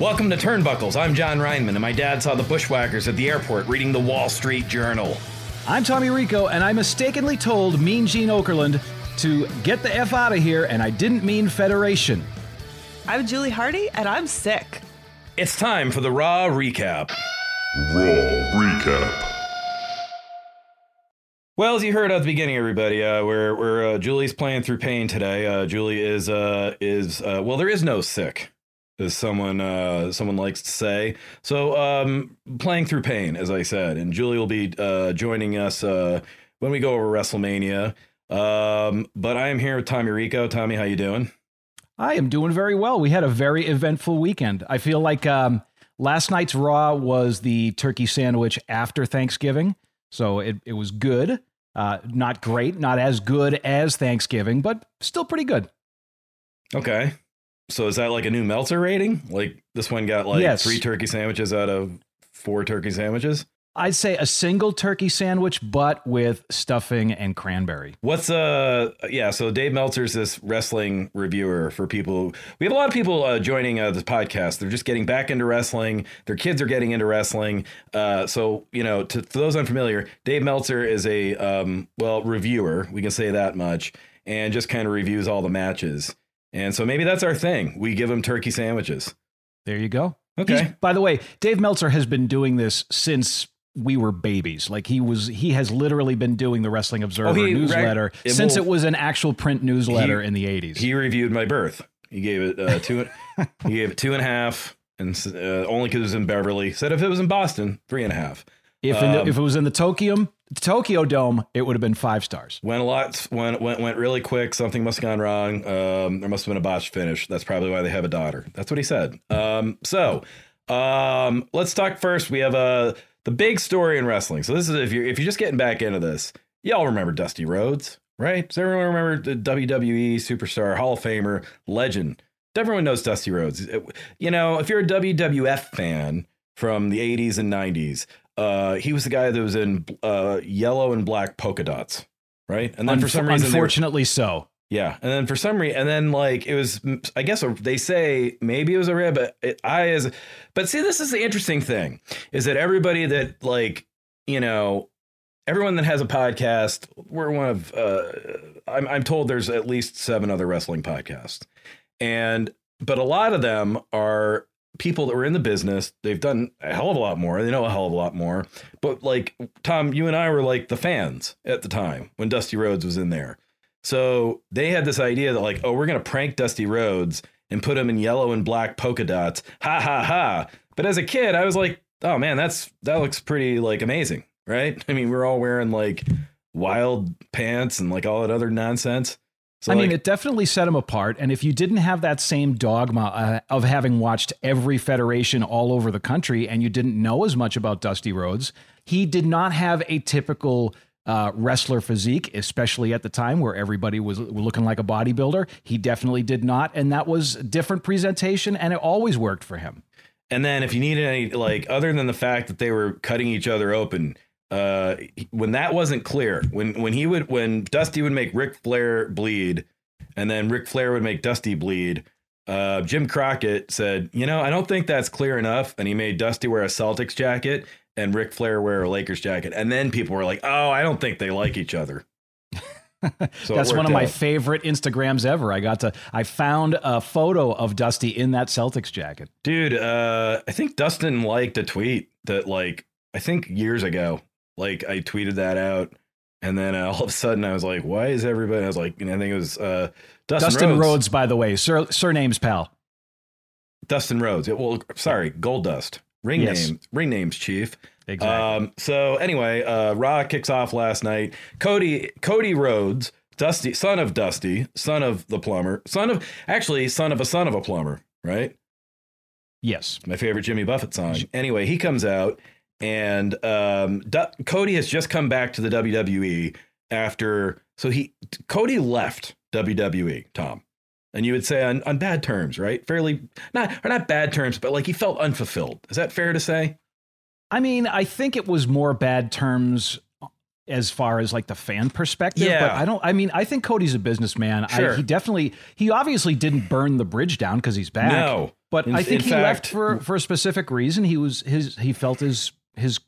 Welcome to Turnbuckles. I'm Jon Rineman, and my dad saw the bushwhackers at the airport reading the Wall Street Journal. I'm Tommy Rico, and I mistakenly told Mean Gene Okerlund to get the F out of here, and I didn't mean Federation. I'm Julie Hardy, and I'm sick. It's time for the Raw Recap. Raw recap. Well, as you heard at the beginning, everybody, uh, we're, we're uh, Julie's playing through pain today. Uh, Julie is uh, is uh, well, there is no sick, as someone uh, someone likes to say. So, um, playing through pain, as I said, and Julie will be uh, joining us uh, when we go over WrestleMania. Um, but I am here with Tommy Rico. Tommy, how you doing? I am doing very well. We had a very eventful weekend. I feel like um, last night's Raw was the turkey sandwich after Thanksgiving, so it, it was good. Uh, not great, not as good as Thanksgiving, but still pretty good. Okay. So is that like a new Meltzer rating? Like this one got like Yes. three turkey sandwiches out of four turkey sandwiches? I'd say a single turkey sandwich, but with stuffing and cranberry. What's uh yeah, so Dave Meltzer's this wrestling reviewer for people. We have a lot of people uh, joining uh, this podcast. They're just getting back into wrestling. Their kids are getting into wrestling. Uh, so you know, to, to those unfamiliar, Dave Meltzer is a um, well reviewer. We can say that much, and just kind of reviews all the matches. And so maybe that's our thing. We give them turkey sandwiches. There you go. Okay. He's- by the way, Dave Meltzer has been doing this since we were babies. Like he was, he has literally been doing the Wrestling Observer Oh, he- newsletter it since will- it was an actual print newsletter He- in the eighties. He reviewed my birth. He gave it uh, two. he gave it two and a half, and uh, only because it was in Beverly. Said if it was in Boston, three and a half. If in the, Um, if it was in the Tokyo Tokyo Dome, it would have been five stars. Went a lot. Went went went really quick. Something must have gone wrong. Um, there must have been a botched finish. That's probably why they have a daughter. That's what he said. Um, so, um, let's talk first. We have uh, the big story in wrestling. So this is if you're if you're just getting back into this, y'all remember Dusty Rhodes, right? Does everyone remember the WWE superstar, Hall of Famer, legend? Everyone knows Dusty Rhodes. You know, if you're a WWF fan from the 80s and 90s, uh, he was the guy that was in uh, yellow and black polka dots, right? And then for some reason, they were- unfortunately, so yeah, and then for some reason, and then like it was, I guess they say maybe it was a rib, but it, I as, but see, this is the interesting thing is that everybody that like, you know, everyone that has a podcast, we're one of, uh, I'm, I'm told there's at least seven other wrestling podcasts, and but a lot of them are people that were in the business. They've done a hell of a lot more. They know a hell of a lot more. But like Tom, you and I were like the fans at the time when Dusty Rhodes was in there. So they had this idea that like, oh, we're gonna prank Dusty Rhodes and put him in yellow and black polka dots. Ha ha ha. But as a kid, I was like, oh man, that's that looks pretty like amazing, right? I mean, we're all wearing like wild pants and like all that other nonsense. So I mean, it definitely set him apart. And if you didn't have that same dogma uh, of having watched every federation all over the country and you didn't know as much about Dusty Rhodes, he did not have a typical uh, wrestler physique, especially at the time where everybody was looking like a bodybuilder. He definitely did not. And that was different presentation, and it always worked for him. And then if you needed any like other than the fact that they were cutting each other open, uh when that wasn't clear, when when he would when Dusty would make Ric Flair bleed and then Ric Flair would make Dusty bleed, uh Jim Crockett said, "You know, I don't think that's clear enough." And he made Dusty wear a Celtics jacket and Ric Flair wear a Lakers jacket. And then people were like, "Oh, I don't think they like each other." So That's one of my favorite Instagrams ever. I got to, I found a photo of Dusty in that Celtics jacket. Dude, uh, I think Dustin liked a tweet that, like, I think years ago, like, I tweeted that out. And then uh, all of a sudden I was like, why is everybody? I was like, and I think it was uh, Dustin, Dustin Rhodes. Rhodes, by the way, sur- surnames, pal. Dustin Rhodes. Yeah, well, sorry, Goldust. Ring Yes. name, ring names, Chief. Exactly. Um, so anyway, uh, Raw kicks off last night. Cody Cody Rhodes, Dusty, son of Dusty, son of the plumber, son of actually son of a son of a plumber, right? yes. My favorite Jimmy Buffett song. Anyway, he comes out and um, Du- Cody has just come back to the WWE after. So he Cody left WWE, Tom. And you would say on, on bad terms, right? Fairly not or not bad terms, but like he felt unfulfilled. Is that fair to say? I mean, I think it was more bad terms as far as like the fan perspective. Yeah. But I don't, I mean, I think Cody's a businessman. Sure. I, he definitely, he obviously didn't burn the bridge down because he's back. No. But In- I think he fact- left for, for a specific reason. He was, his, he felt his, his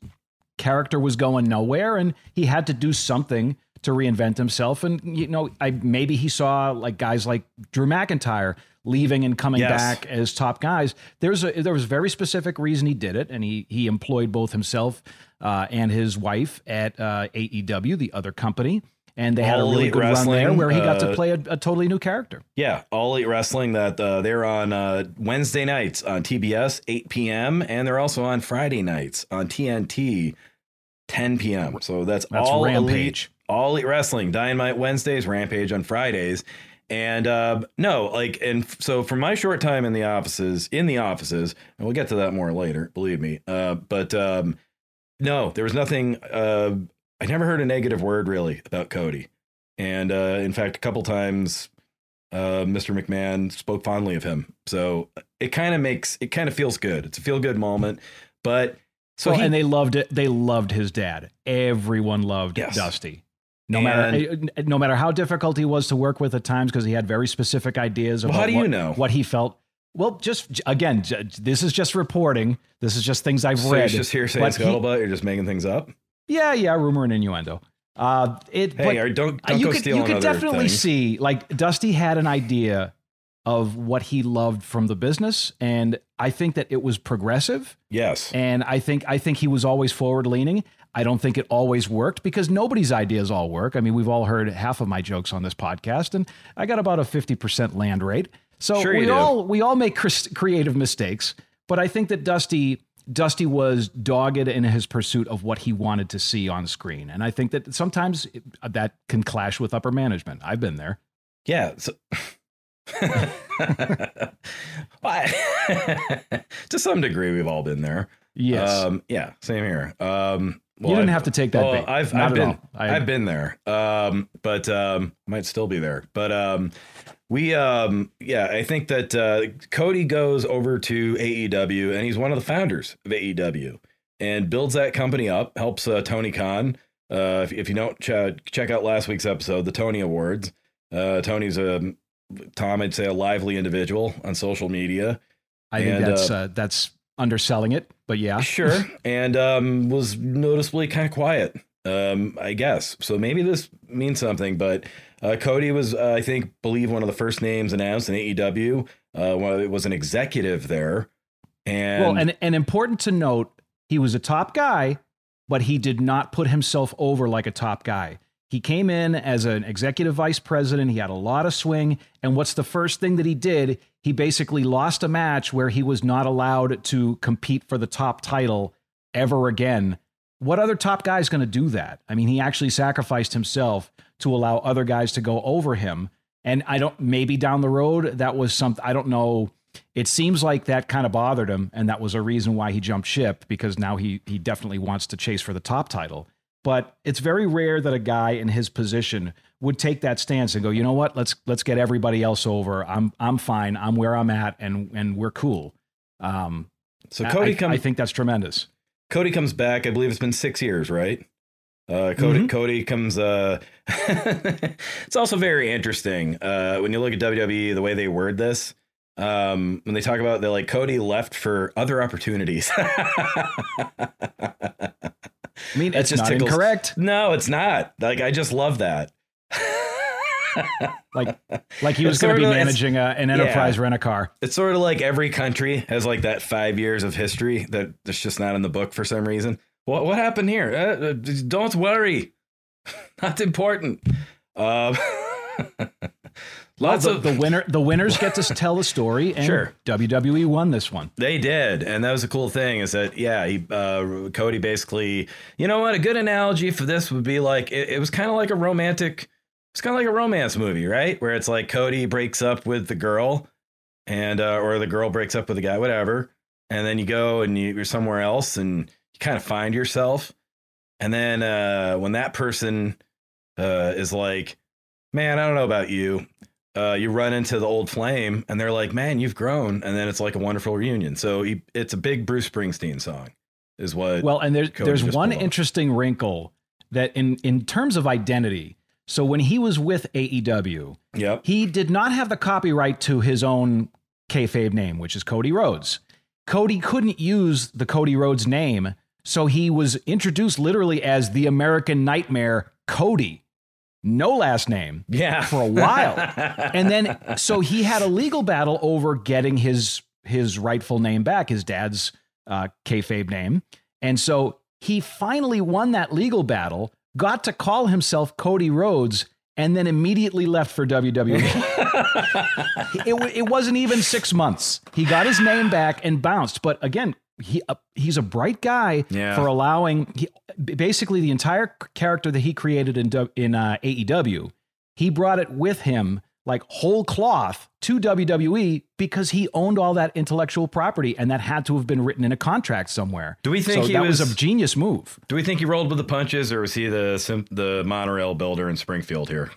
character was going nowhere and he had to do something to reinvent himself. And, you know, I, maybe he saw like guys like Drew McIntyre leaving and coming Yes. back as top guys. There's a there was a very specific reason he did it, and he he employed both himself uh, and his wife at uh, AEW, the other company, and they had a All really good run there where he got to uh, play a, a totally new character. Yeah, All Elite Wrestling. That uh, they're on uh, Wednesday nights on TBS, 8 p.m., and they're also on Friday nights on TNT, 10 p.m. So that's, That's all Rampage. Elite, all Elite Wrestling. Dynamite Wednesdays, Rampage on Fridays, and uh, no, like, and so for my short time in the offices, in the offices, and we'll get to that more later. Believe me. Uh, but um, no, there was nothing. I never heard a negative word really about Cody. And uh, in fact, a couple times, uh, Mr. McMahon spoke fondly of him. So it kind of makes it kind of feels good. It's a feel good moment. But so Well, he, and they loved it. They loved his dad. Everyone loved Yes. Dusty. No matter eh, no matter how difficult he was to work with at times, because he had very specific ideas Well, about how do you what, know? what he felt. Well, just again, j- this is just reporting. This is just things I've so read. it's just hearsay But and he- scuttlebutt. You're just making things up. Yeah, yeah, rumor and innuendo. Uh, it. Hey, but don't don't you go could, stealing You could definitely things. see, like Dusty had an idea of what he loved from the business, and I think that it was progressive. Yes. And I think I think he was always forward leaning. I don't think it always worked because nobody's ideas all work. I mean, we've all heard half of my jokes on this podcast, and I got about a fifty percent land rate. So Sure we all we all make creative mistakes. But I think that Dusty Dusty was dogged in his pursuit of what he wanted to see on screen, and I think that sometimes it- that can clash with upper management. I've been there. Yeah. So, to some degree, we've all been there. Yes. Um, yeah. Same here. Um, You didn't I've- have to take that well, bait. I've, I've been. I- have been there. Um, but um, might still be there. But um, we, um, yeah, I think that uh, Cody goes over to AEW, and he's one of the founders of AEW, and builds that company up. Helps uh, Tony Khan. Uh, if, if you don't ch- check out last week's episode, the Tony Awards. Uh, Tony's a Tom, I'd say a lively individual on social media. I think that's uh, uh, that's underselling it, but yeah, Sure. and um, was noticeably kind of quiet, um, I guess. So maybe this means something, but uh, Cody was, uh, I think, believe one of the first names announced in AEW. Uh, well, it was an executive there. And, well, and and important to note, he was a top guy, but he did not put himself over like a top guy. He came in as an executive vice president. He had a lot of swing. And what's the first thing that he did? He basically lost a match where he was not allowed to compete for the top title ever again. What other top guy is going to do that? I mean, he actually sacrificed himself to allow other guys to go over him. And I don't, maybe down the road, that was something, I don't know. It seems like that kind of bothered him. And that was a reason why he jumped ship because now he, he definitely wants to chase for the top title. But it's very rare that a guy in his position would take that stance and go, you know what, let's let's get everybody else over. I'm I'm fine. I'm where I'm at, and and we're cool. Um, so Cody I, comes. I think that's tremendous. Cody comes back. I believe it's been six years, right? Uh, Cody Mhm. Cody comes. Uh, it's also very interesting uh, when you look at WWE the way they word this. Um, when they talk about they're like Cody left for other opportunities. I mean, it's just not tickles- incorrect. No, it's not. Like I just love that. like like he was going to be managing a, an yeah. enterprise rent a car. It's sort of like every country has like that five years of history that it's just not in the book for some reason. What what happened here? Uh, uh, don't worry, not important. Um, lots the, of the winner the winners get to tell the story and Sure. WWE won this one. They did, and that was a cool thing. Is that yeah? He uh, Cody basically, you know what? A good analogy for this would be like it, it was kind of like a romantic. It's kind of like a romance movie, right? Where it's like Cody breaks up with the girl, and uh, or the girl breaks up with the guy, whatever, and then you go and you, you're somewhere else, and you kind of find yourself, and then uh, when that person uh, is like, man, I don't know about you. Uh, you run into the old flame, and they're like, "Man, you've grown," and then it's like a wonderful reunion. So he, it's a big Bruce Springsteen song, is what. Well, and there's Cody there's one interesting wrinkle that in in terms of identity. So when he was with AEW, yep. he did not have the copyright to his own kayfabe name, which is Cody Rhodes. Cody couldn't use the Cody Rhodes name, so he was introduced literally as the American Nightmare Cody, no last name. Yeah. for a while. and then so he had a legal battle over getting his his rightful name back, his dad's uh, kayfabe name, and so he finally won that legal battle, got to call himself Cody Rhodes, and then immediately left for WWE. it, it wasn't even six months. He got his name back and bounced. But again, he uh, he's a bright guy Yeah. for allowing he, basically the entire character that he created in in uh, AEW. He brought it with him like whole cloth to WWE because he owned all that intellectual property and that had to have been written in a contract somewhere. Do we think so he that was, was- a genius move? Do we think he rolled with the punches, or was he the the monorail builder in Springfield here?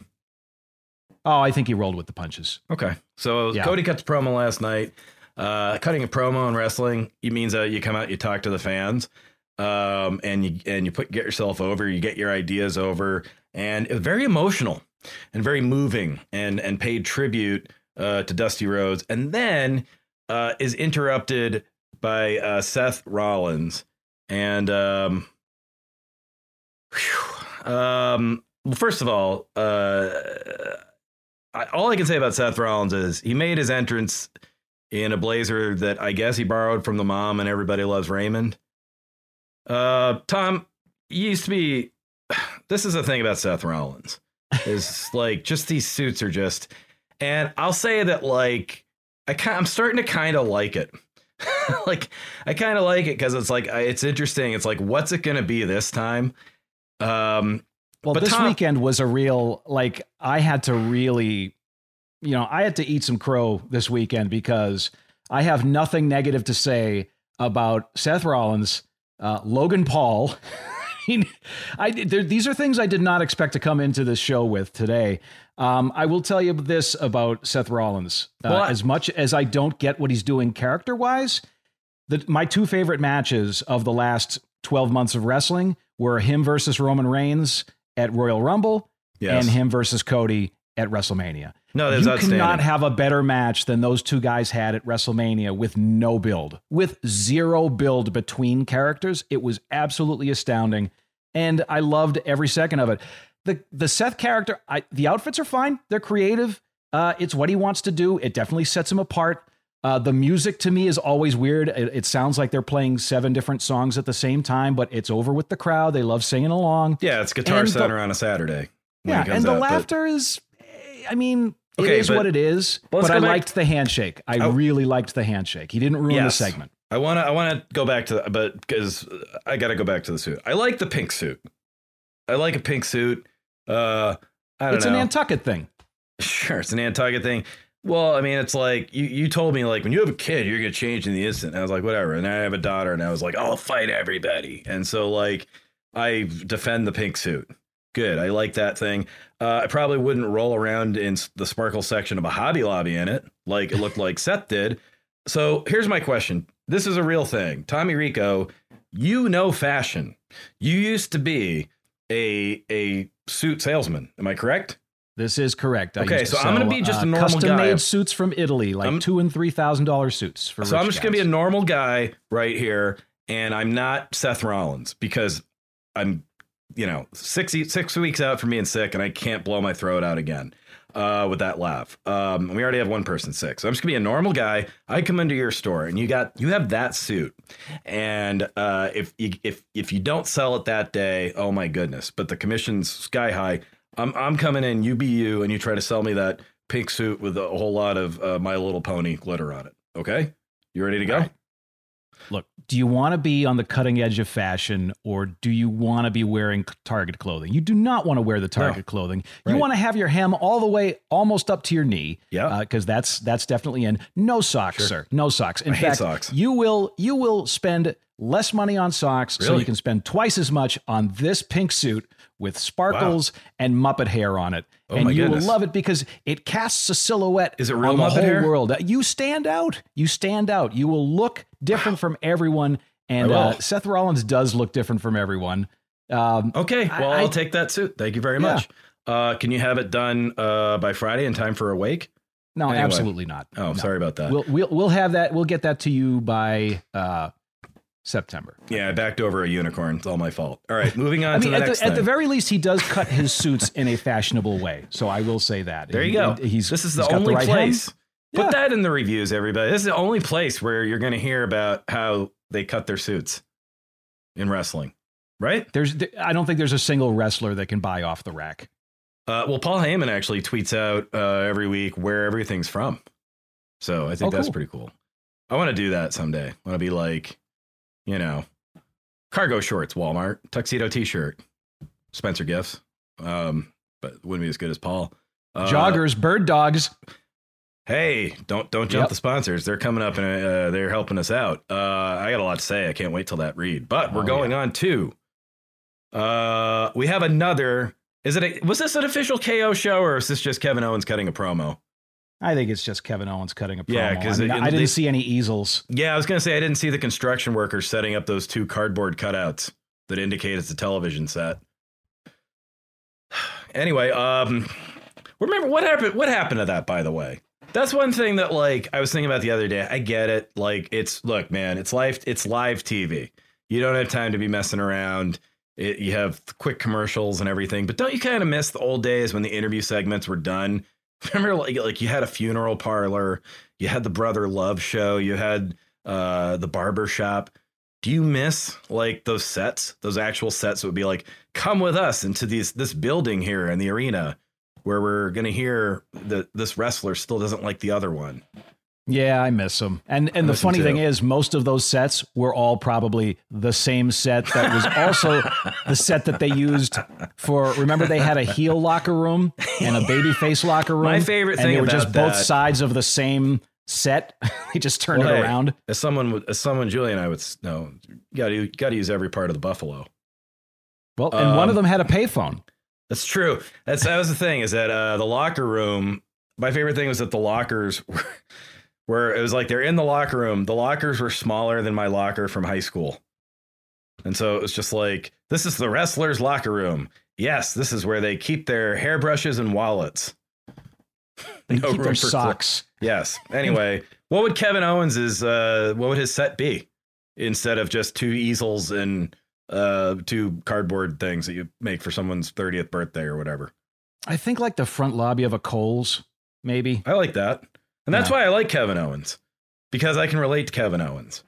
Oh, I think he rolled with the punches. Okay, so Yeah. Cody cut the promo last night. Uh, cutting a promo in wrestling, it means that you come out, you talk to the fans, um, and you and you put get yourself over, you get your ideas over, and it was very emotional and very moving, and and paid tribute uh, to Dusty Rhodes, and then uh, is interrupted by uh, Seth Rollins, and um, whew, um, well, first of all, uh, I, all I can say about Seth Rollins is he made his entrance in a blazer that I guess he borrowed from the mom and everybody loves Raymond. Uh, Tom, used to be. This is the thing about Seth Rollins is like just these suits are just, and I'll say that like I kind, I'm starting to kind of like it. like I kind of like it because it's like it's interesting. It's like what's it gonna be this time? Um, Well, But this Tom- weekend was a real like I had to really you know, I had to eat some crow this weekend because I have nothing negative to say about Seth Rollins, uh, Logan Paul. I there, these are things I did not expect to come into this show with today. Um, I will tell you this about Seth Rollins. Uh, as much as I don't get what he's doing character wise, the, my two favorite matches of the last 12 months of wrestling were him versus Roman Reigns at Royal Rumble Yes. and him versus Cody at WrestleMania. No, that's outstanding. you cannot have a better match than those two guys had at WrestleMania with no build, with zero build between characters. It was absolutely astounding, and I loved every second of it. the The Seth character, I, the outfits are fine; they're creative. Uh, it's what he wants to do. It definitely sets him apart. Uh, the music to me is always weird. It, it sounds like they're playing seven different songs at the same time, but it's over with the crowd. They love singing along. yeah, it's Guitar and the- Center on a Saturday. Yeah, and the out, but- laughter is, eh, I mean, Okay, it is what it is. But I back- liked the handshake. I Oh. really liked the handshake. He didn't ruin Yes. the segment. I want to I want to go back to the, but because I got to go back to the suit. I like the pink suit. I like a pink suit. Uh, I don't It's know. a Nantucket thing. Sure, it's an Nantucket thing. Well, I mean, it's like you, you told me like when you have a kid, you're gonna change in the instant. And I was like, whatever. And I have a daughter, and I was like, I'll fight everybody. And so like I defend the pink suit. Good. I like that thing. Uh, I probably wouldn't roll around in the sparkle section of a Hobby Lobby in it, like it looked like Seth did. So here's my question. This is a real thing. Tommy Rico, you know fashion. You used to be a a suit salesman. Am I correct? This is correct. I Okay, to so I'm gonna be just uh, a normal custom guy. made suits from Italy, like I'm- two and three thousand dollar suits for. So I'm just gonna be a normal guy right here, and I'm not Seth Rollins because I'm you know, six six weeks out from being sick, and I can't blow my throat out again uh, with that laugh. Um, we already have one person sick, so I'm just gonna be a normal guy. I come into your store, and you got you have that suit, and uh, if you, if if you don't sell it that day, oh my goodness! But the commission's sky high. I'm I'm coming in, you be you, and you try to sell me that pink suit with a whole lot of uh, My Little Pony glitter on it. Okay, you ready to go? Look, do you want to be on the cutting edge of fashion or do you want to be wearing Target clothing? You do not want to wear the Target No. clothing. You want to have your hem all the way almost up to your knee. Yeah. Uh, because that's that's definitely in. No socks, sir. No socks. In I fact, socks. you will you will spend less money on socks so you can spend twice as much on this pink suit with sparkles and Muppet hair on it. Oh and you goodness. will love it because it casts a silhouette Is it real on the Muppet whole hair? world. You stand out. You stand out. You will look different from everyone. And uh, Seth Rollins does look different from everyone. Um, Okay, well, I- I'll take that suit. Thank you very Yeah. much. Uh, can you have it done uh, by Friday in time for a wake? no, Anyway. absolutely not. Oh, No. sorry about that. We'll, we'll we'll have that. We'll get that to you by uh, September. yeah, I backed over a unicorn. It's all my fault. All right, moving on I to mean, the at next the, at the very least, he does cut his suits in a fashionable way. So I will say that. there you He- go. he- He's this is he's the got only right hem. Put Yeah. that in the reviews, everybody. This is the only place where you're going to hear about how they cut their suits in wrestling, right? There's, I don't think there's a single wrestler that can buy off the rack. Uh, well, Paul Heyman actually tweets out uh, every week where everything's from. So I think Oh, that's cool. pretty cool. I want to do that someday. I want to be like, you know, cargo shorts, Walmart, tuxedo T-shirt, Spencer Gifts. Um, but wouldn't be as good as Paul. Uh, Joggers, bird dogs. Hey, don't don't jump Yep. the sponsors. They're coming up and uh, they're helping us out. Uh, I got a lot to say. I can't wait till that read. But we're Oh, going on to. Uh, we have another. Is it? A, was this an official KO show or is this just Kevin Owens cutting a promo? I think it's just Kevin Owens cutting a promo. Yeah, 'cause I, mean, I didn't they- see any easels. Yeah, I was gonna say I didn't see the construction workers setting up those two cardboard cutouts that indicate it's a television set. Anyway, um, remember what happened? What happened to that? By the way, that's one thing that like I was thinking about the other day. I get it. Like it's look, man, it's live. It's live TV. You don't have time to be messing around. It, you have quick commercials and everything, but don't you kind of miss the old days when the interview segments were done? Remember, like like you had a funeral parlor, you had the brother love show, you had uh, the barber shop. Do you miss like those sets, those actual sets that would be like, come with us into these this building here in the arena where we're gonna hear that this wrestler still doesn't like the other one. Yeah, I miss them. And and the funny thing is, most of those sets were all probably the same set that was also the set that they used for. Remember, they had a heel locker room and a babyface locker room. My favorite and thing they were just both that- sides of the same set. they just turned Well, it hey, around. As someone, as someone, Julie and I would know. got to got to use every part of the buffalo. Well, and one um, of them had a payphone. That's true. That's that was the thing is that uh, the locker room. My favorite thing was that the lockers were, were it was like they're in the locker room. The lockers were smaller than my locker from high school, and so it was just like this is the wrestlers' locker room. Yes, this is where they keep their hairbrushes and wallets. They No keep their room for socks. Yes. Anyway, what would Kevin Owens's uh what would his set be instead of just two easels and uh two cardboard things that you make for someone's 30th birthday or whatever? I think like the front lobby of a Kohl's, maybe. I like that. And that's Yeah. why I like Kevin Owens because I can relate to Kevin Owens.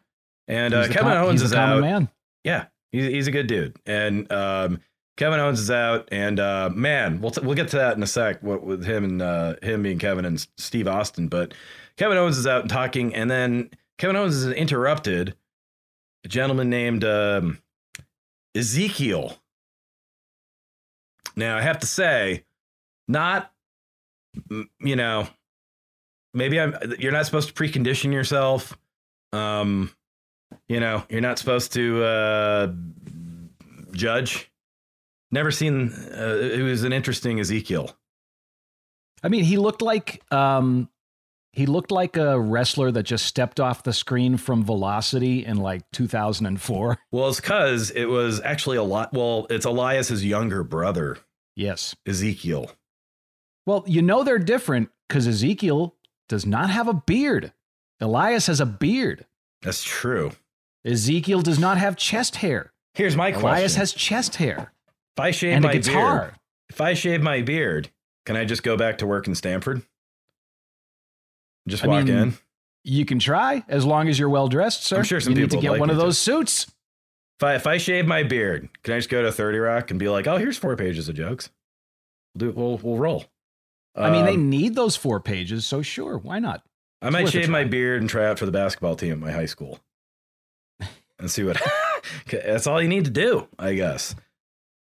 And uh, Kevin com- Owens is out. man. Yeah, he's, he's a good dude. And um, Kevin Owens is out. And uh, man, we'll, t- we'll get to that in a sec what, with him and uh, him being Kevin and Steve Austin. But Kevin Owens is out and talking. And then Kevin Owens is interrupted. A gentleman named um, Ezekiel. Now, I have to say, not, you know, maybe I'm, you're not supposed to precondition yourself. Um, you know, you're not supposed to uh, judge. Never seen. Uh, it was an interesting Ezekiel. I mean, he looked like um, he looked like a wrestler that just stepped off the screen from Velocity in like 2004. Well, it's because it was actually a lot. Well, it's Elias's younger brother, Yes. Ezekiel. Well, you know they're different because Ezekiel does not have a beard. Elias has a beard. That's true. Ezekiel does not have chest hair. Here's my question. Elias has chest hair. If I shave and a my guitar. beard, if I shave my beard, can I just go back to work in Stamford? Just I walk mean, in. You can try as long as you're well dressed, sir. I'm sure some you need to people get like one of to. those suits. If I if I shave my beard, can I just go to Thirty Rock and be like, "Oh, here's four pages of jokes." We'll do. We'll we'll roll. I mean, they Um, need those four pages, so sure, why not? I might shave my beard and try out for the basketball team at my high school, and see what. That's all you need to do, I guess.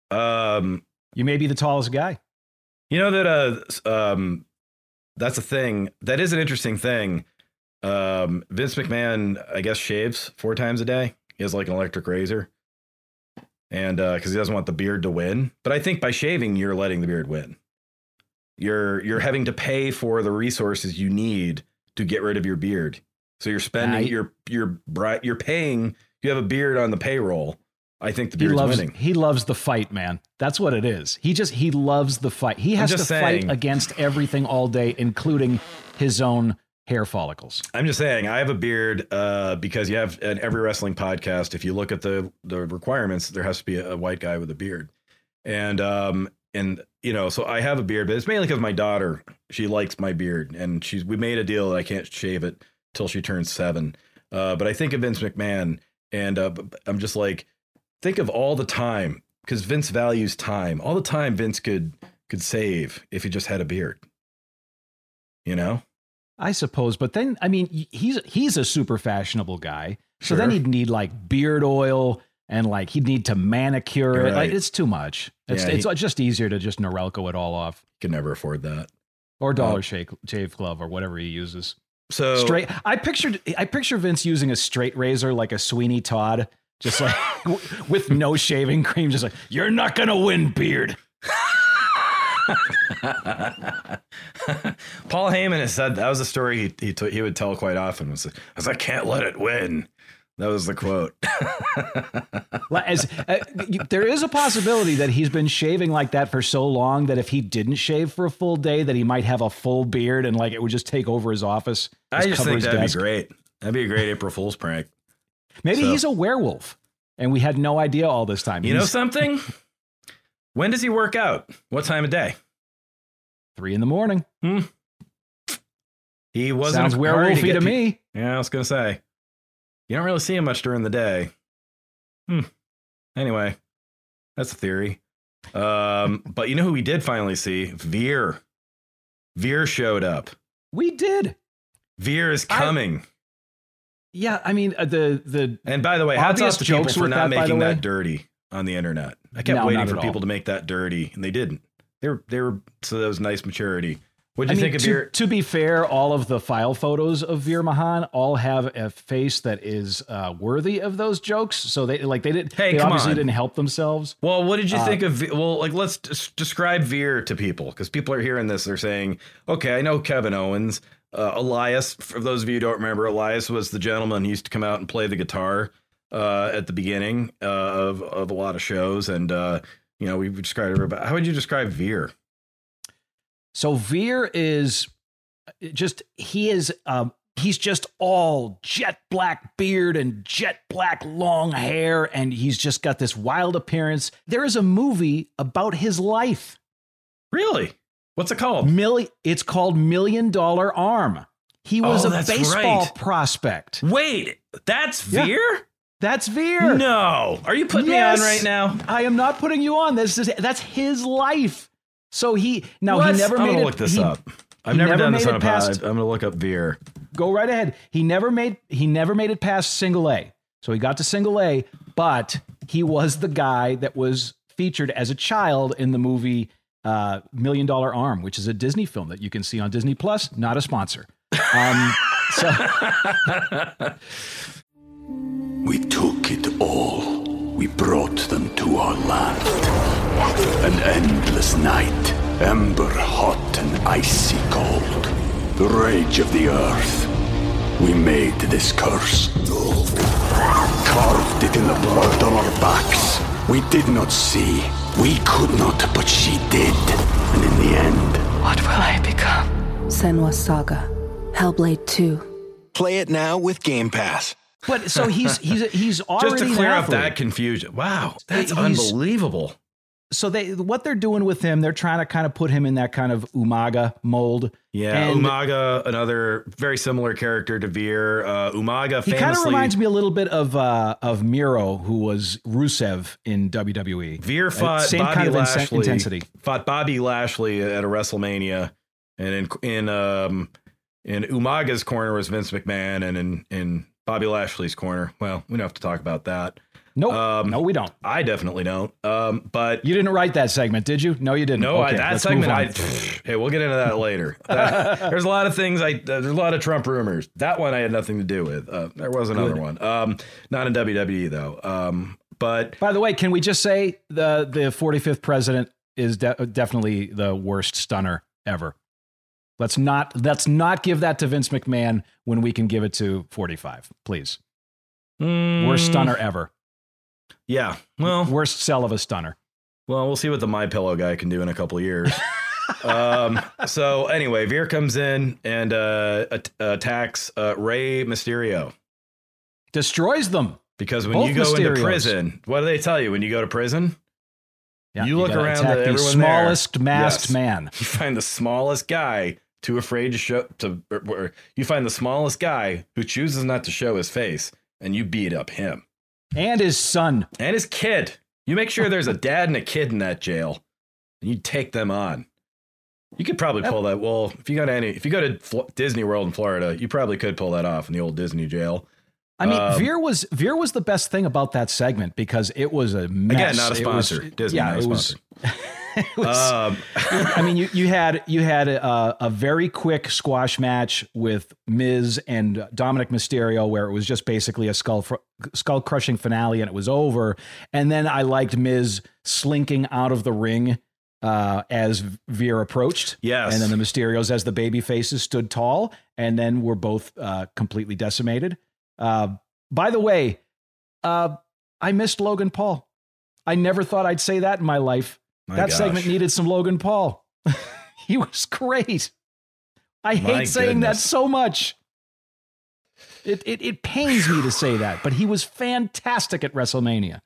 Um, You may be the tallest guy. You know that uh um that's a thing. That is an interesting thing. Um Vince McMahon I guess shaves four times a day. He has like an electric razor. And uh cuz he doesn't want the beard to win. But I think by shaving you're letting the beard win. You're you're having to pay for the resources you need to get rid of your beard. So you're spending I- you're you're you're paying you have a beard on the payroll. I think the He beard's loves winning. he loves the fight, man. That's what it is. He just he loves the fight. He has to just fight against everything all day, including his own hair follicles. I'm just saying, I have a beard uh, because you have in every wrestling podcast. If you look at the the requirements, there has to be a, a white guy with a beard, and um and you know, so I have a beard, but it's mainly because my daughter she likes my beard, and she's we made a deal that I can't shave it till she turns seven. Uh, but I think of Vince McMahon, and uh, I'm just like, think of all the time because Vince values time. All the time Vince could could save if he just had a beard. You know. I suppose, but then I mean, he's he's a super fashionable guy. So then he'd need like beard oil and like he'd need to manicure it. Like it's too much. It's Yeah, it's he- just easier to just Norelco it all off Can never afford that. or Dollar Oh. Shave Shave Glove or whatever he uses. So straight. I pictured I picture Vince using a straight razor like a Sweeney Todd, just like with no shaving cream. Just like you're not gonna win, beard. Paul Heyman has said that was a story he he, t- he would tell quite often. Was, was I can't let it win. That was the quote. As uh, there is a possibility that he's been shaving like that for so long that if he didn't shave for a full day, that he might have a full beard and like it would just take over his office. I just think that'd desk. be great. That'd be a great April Fool's prank. Maybe So- he's a werewolf, and we had no idea all this time. You know something? When does he work out? What time of day? three in the morning. He wasn't Sounds werewolfy to pe- me. Yeah, I was gonna say. You don't really see him much during the day. Hmm. Anyway, that's a theory. Um, but you know who we did finally see? Veer. Veer showed up. We did. Veer is coming. Yeah, I mean uh, the the and by the way, hats off to people jokes for not that, making that dirty on the internet. I kept No, waiting for people all. to make that dirty, and they didn't. They were they were so that was nice maturity. What do you mean, think of to, Veer? to be fair, all of the file photos of Veer Mahaan all have a face that is uh, worthy of those jokes. So they like they didn't. Hey, they obviously on. didn't help themselves. Well, what did you Uh, think of? Well, like let's des- describe Veer to people because people are hearing this. They're saying, "Okay, I know Kevin Owens, uh, Elias." For those of you who don't remember, Elias was the gentleman who used to come out and play the guitar uh, at the beginning uh, of of a lot of shows, and uh, you know we described everybody. How would you describe Veer? So Veer is uh, just he is um he's just all jet black beard and jet black long hair and he's just got this wild appearance. There is a movie about his life. Really? What's it called? Milli- it's called Million Dollar Arm. He was Oh, a baseball right. prospect. Wait, that's Yeah. Veer? That's Veer. No, are you putting Yes. me on right now? I am not putting you on. This is that's his life. So he now What? he never I'm made gonna it. look this he- up. I've never, never done this on a it pod. past- I'm gonna look up Veer. Go right ahead. He never made he never made it past single A. So he got to single A, but he was the guy that was featured as a child in the movie uh, Million Dollar Arm, which is a Disney film that you can see on Disney Plus. Not a sponsor. Um, so We took it all. We brought them to our land. An endless night, ember hot and icy cold. The rage of the earth. We made this curse. Carved it in the blood on our backs. We did not see. We could not, but she did. And in the end, What will I become? Senua Saga. Hellblade 2. Play it now with Game Pass. but so he's he's he's already Just to clear up that confusion. Wow, that's He's- unbelievable. So they what they're doing with him, they're trying to kind of put him in that kind of Umaga mold. Yeah, And- Umaga, another very similar character to Veer. Uh, Umaga He kind of reminds me a little bit of uh, of Miro, who was Rusev in WWE. Veer fought Uh, same Bobby kind of Lashley. intensity. Fought Bobby Lashley at a WrestleMania, and in in um in Umaga's corner was Vince McMahon, and in in Bobby Lashley's corner, well, we don't have to talk about that. Nope, Um, no, we don't. I definitely don't. Um, but You didn't write that segment, did you? No, you didn't. no, I, that segment. I hey, we'll get into that later. That- there's a lot of things. I there's a lot of Trump rumors. That one I had nothing to do with. Uh, there was another one. Um, not in WWE though. Um, but By the way, can we just say the the 45th president is de- definitely the worst stunner ever? Let's not let's not give that to Vince McMahon when we can give it to 45, please. Worst mm, stunner ever. Yeah. Well, Worst sell of a stunner. Well, we'll see what the My Pillow guy can do in a couple of years. um, so anyway, Veer comes in and uh, at- attacks uh, Rey Mysterio Destroys them. because when Both you go into prison, what do they tell you when you go to prison? Yeah, You look around at the everyone there. smallest masked Yes. man. You find the smallest guy too afraid to show to. Or, or you find the smallest guy who chooses not to show his face, and you beat up him And his son. and his kid. You make sure there's a dad and a kid in that jail, and you take them on. You could probably pull that. Well, if you go to any, if you go to Disney World in Florida, you probably could pull that off in the old Disney jail. I mean, Um, Veer was Veer was the best thing about that segment because it was a mess. Again, not a It was- sponsor. Disney, yeah, not a it was. sponsor. it was- Um, I mean, you, you had you had a, a very quick squash match with Miz and Dominik Mysterio, where it was just basically a skull fr- skull crushing finale, and it was over. And then I liked Miz slinking out of the ring uh, as Veer approached. Yes. and then the Mysterios as the baby faces stood tall, and then were both uh, completely decimated. Uh, by the way, uh, I missed Logan Paul. I never thought I'd say that in my life my that gosh. segment needed some Logan Paul. he was great. I hate My saying that so much. It, it it pains me to say that, but he was fantastic at WrestleMania.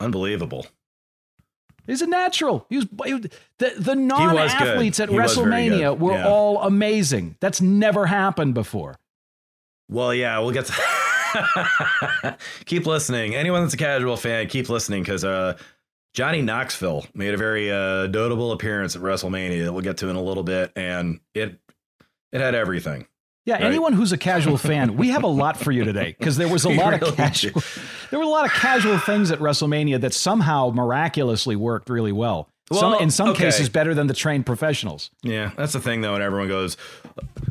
unbelievable. He's a natural. He was, he the the non athletes at He WrestleMania were Yeah. all amazing. That's never happened before. Well, yeah, we'll get to keep listening. Anyone that's a casual fan, keep listening because uh, Johnny Knoxville made a very uh, notable appearance at WrestleMania that we'll get to in a little bit, and it it had everything. Yeah, Right. anyone who's a casual fan, we have a lot for you today because there was a lot really of casual. There were a lot of casual things at WrestleMania that somehow miraculously worked really well. some, Well, in some okay. cases, better than the trained professionals. Yeah, that's the thing though. When everyone goes,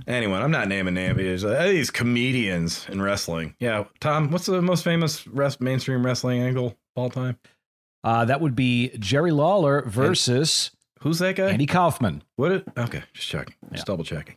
anyone, I'm not naming names. Uh, these comedians in wrestling. Yeah, Tom, what's the most famous res- mainstream wrestling angle of all time? Uh, that would be Jerry Lawler versus Who's that guy? Andy Kaufman. What? It, okay, just checking, just double checking.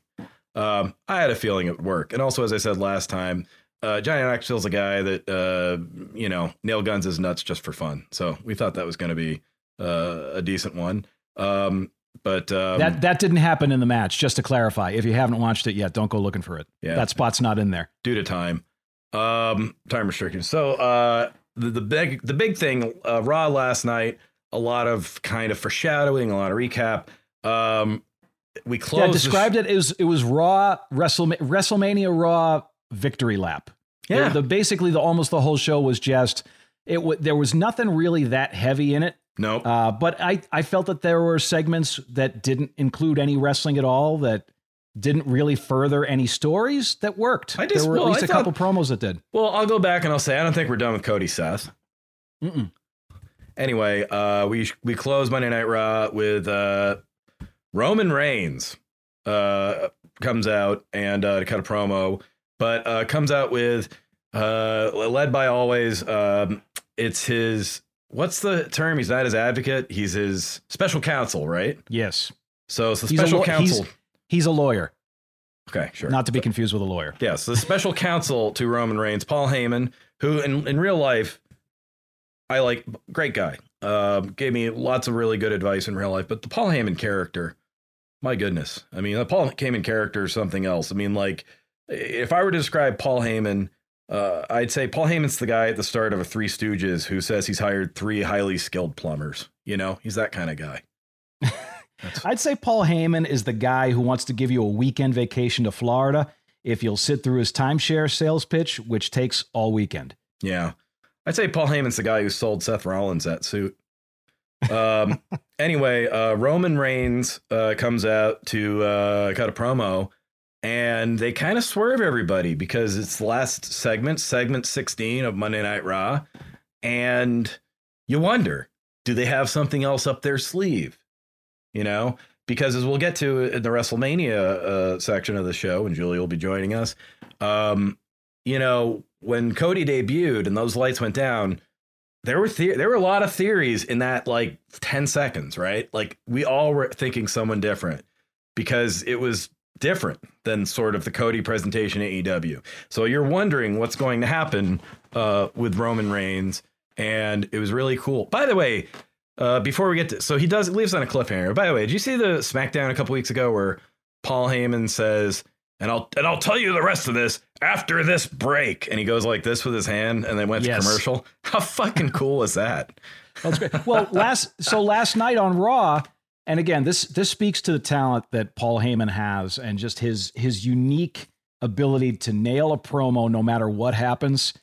Um, I had a feeling it would work, and also as I said last time, uh, Johnny Knoxville's a guy that uh, you know nail guns his nuts just for fun. So we thought that was going to be uh, a decent one. Um, but um, that that didn't happen in the match. Just to clarify, if you haven't watched it yet, don't go looking for it. Yeah. that spot's not in there. due to time, um, time restrictions. So uh, the, the big the big thing, uh, Raw last night, a lot of kind of foreshadowing, a lot of recap. Um, we closed. yeah, described it as it was Raw WrestleMania, WrestleMania Raw victory lap. Yeah. the, the- basically the almost the whole show was just it. W- there was nothing really that heavy in it. Nope. Uh, but I, I felt that there were segments that didn't include any wrestling at all that didn't really further any stories that worked. I just- there were well, at least I a couple promos that did. Well, I'll go back and I'll say I don't think we're done with Cody Seth. Mm-mm. Anyway, uh, we we close Monday Night Raw with uh, Roman Reigns uh, comes out and uh, to cut a promo, but uh, comes out with uh, led by always. Um, it's his what's the term? He's not his advocate. He's his special counsel, right? Yes, So it's the He's a special counsel. He's- a lawyer, okay, sure. not to be confused with a lawyer. Yes, the special counsel to Roman Reigns, Paul Heyman, who in, in real life, I like, great guy. Um, gave me lots of really good advice in real life. But the Paul Heyman character, my goodness. I mean, the Paul Heyman character is something else. I mean, like, if I were to describe Paul Heyman uh, I'd say Paul Heyman's the guy at the start of a Three Stooges who says he's hired three highly skilled plumbers. You know, he's that kind of guy. I'd say Paul Heyman is the guy who wants to give you a weekend vacation to Florida if you'll sit through his timeshare sales pitch, which takes all weekend. Yeah. I'd say Paul Heyman's the guy who sold Seth Rollins that suit. Um, anyway, uh, Roman Reigns uh, comes out to uh, cut a promo, and they kind of swerve everybody because it's the last segment, segment 16 of Monday Night Raw. And you wonder, do they have something else up their sleeve? You know, because as we'll get to in the WrestleMania uh, section of the show, and Julie will be joining us, um, you know, when Cody debuted and those lights went down, there were the- there were a lot of theories in that like 10 seconds, right? Like we all were thinking someone different because it was different than sort of the Cody presentation at AEW. So you're wondering what's going to happen uh, with Roman Reigns, and it was really cool. By the way, uh, before we get to, so he does leaves on a cliffhanger. By the way, did you see the SmackDown a couple weeks ago where Paul Heyman says, "And I'll and I'll tell you the rest of this after this break," and he goes like this with his hand, and then went Yes. to commercial. How fucking cool is that? That's great. Well, last so last night on Raw, and again, this this speaks to the talent that Paul Heyman has and just his his unique ability to nail a promo no matter what happens.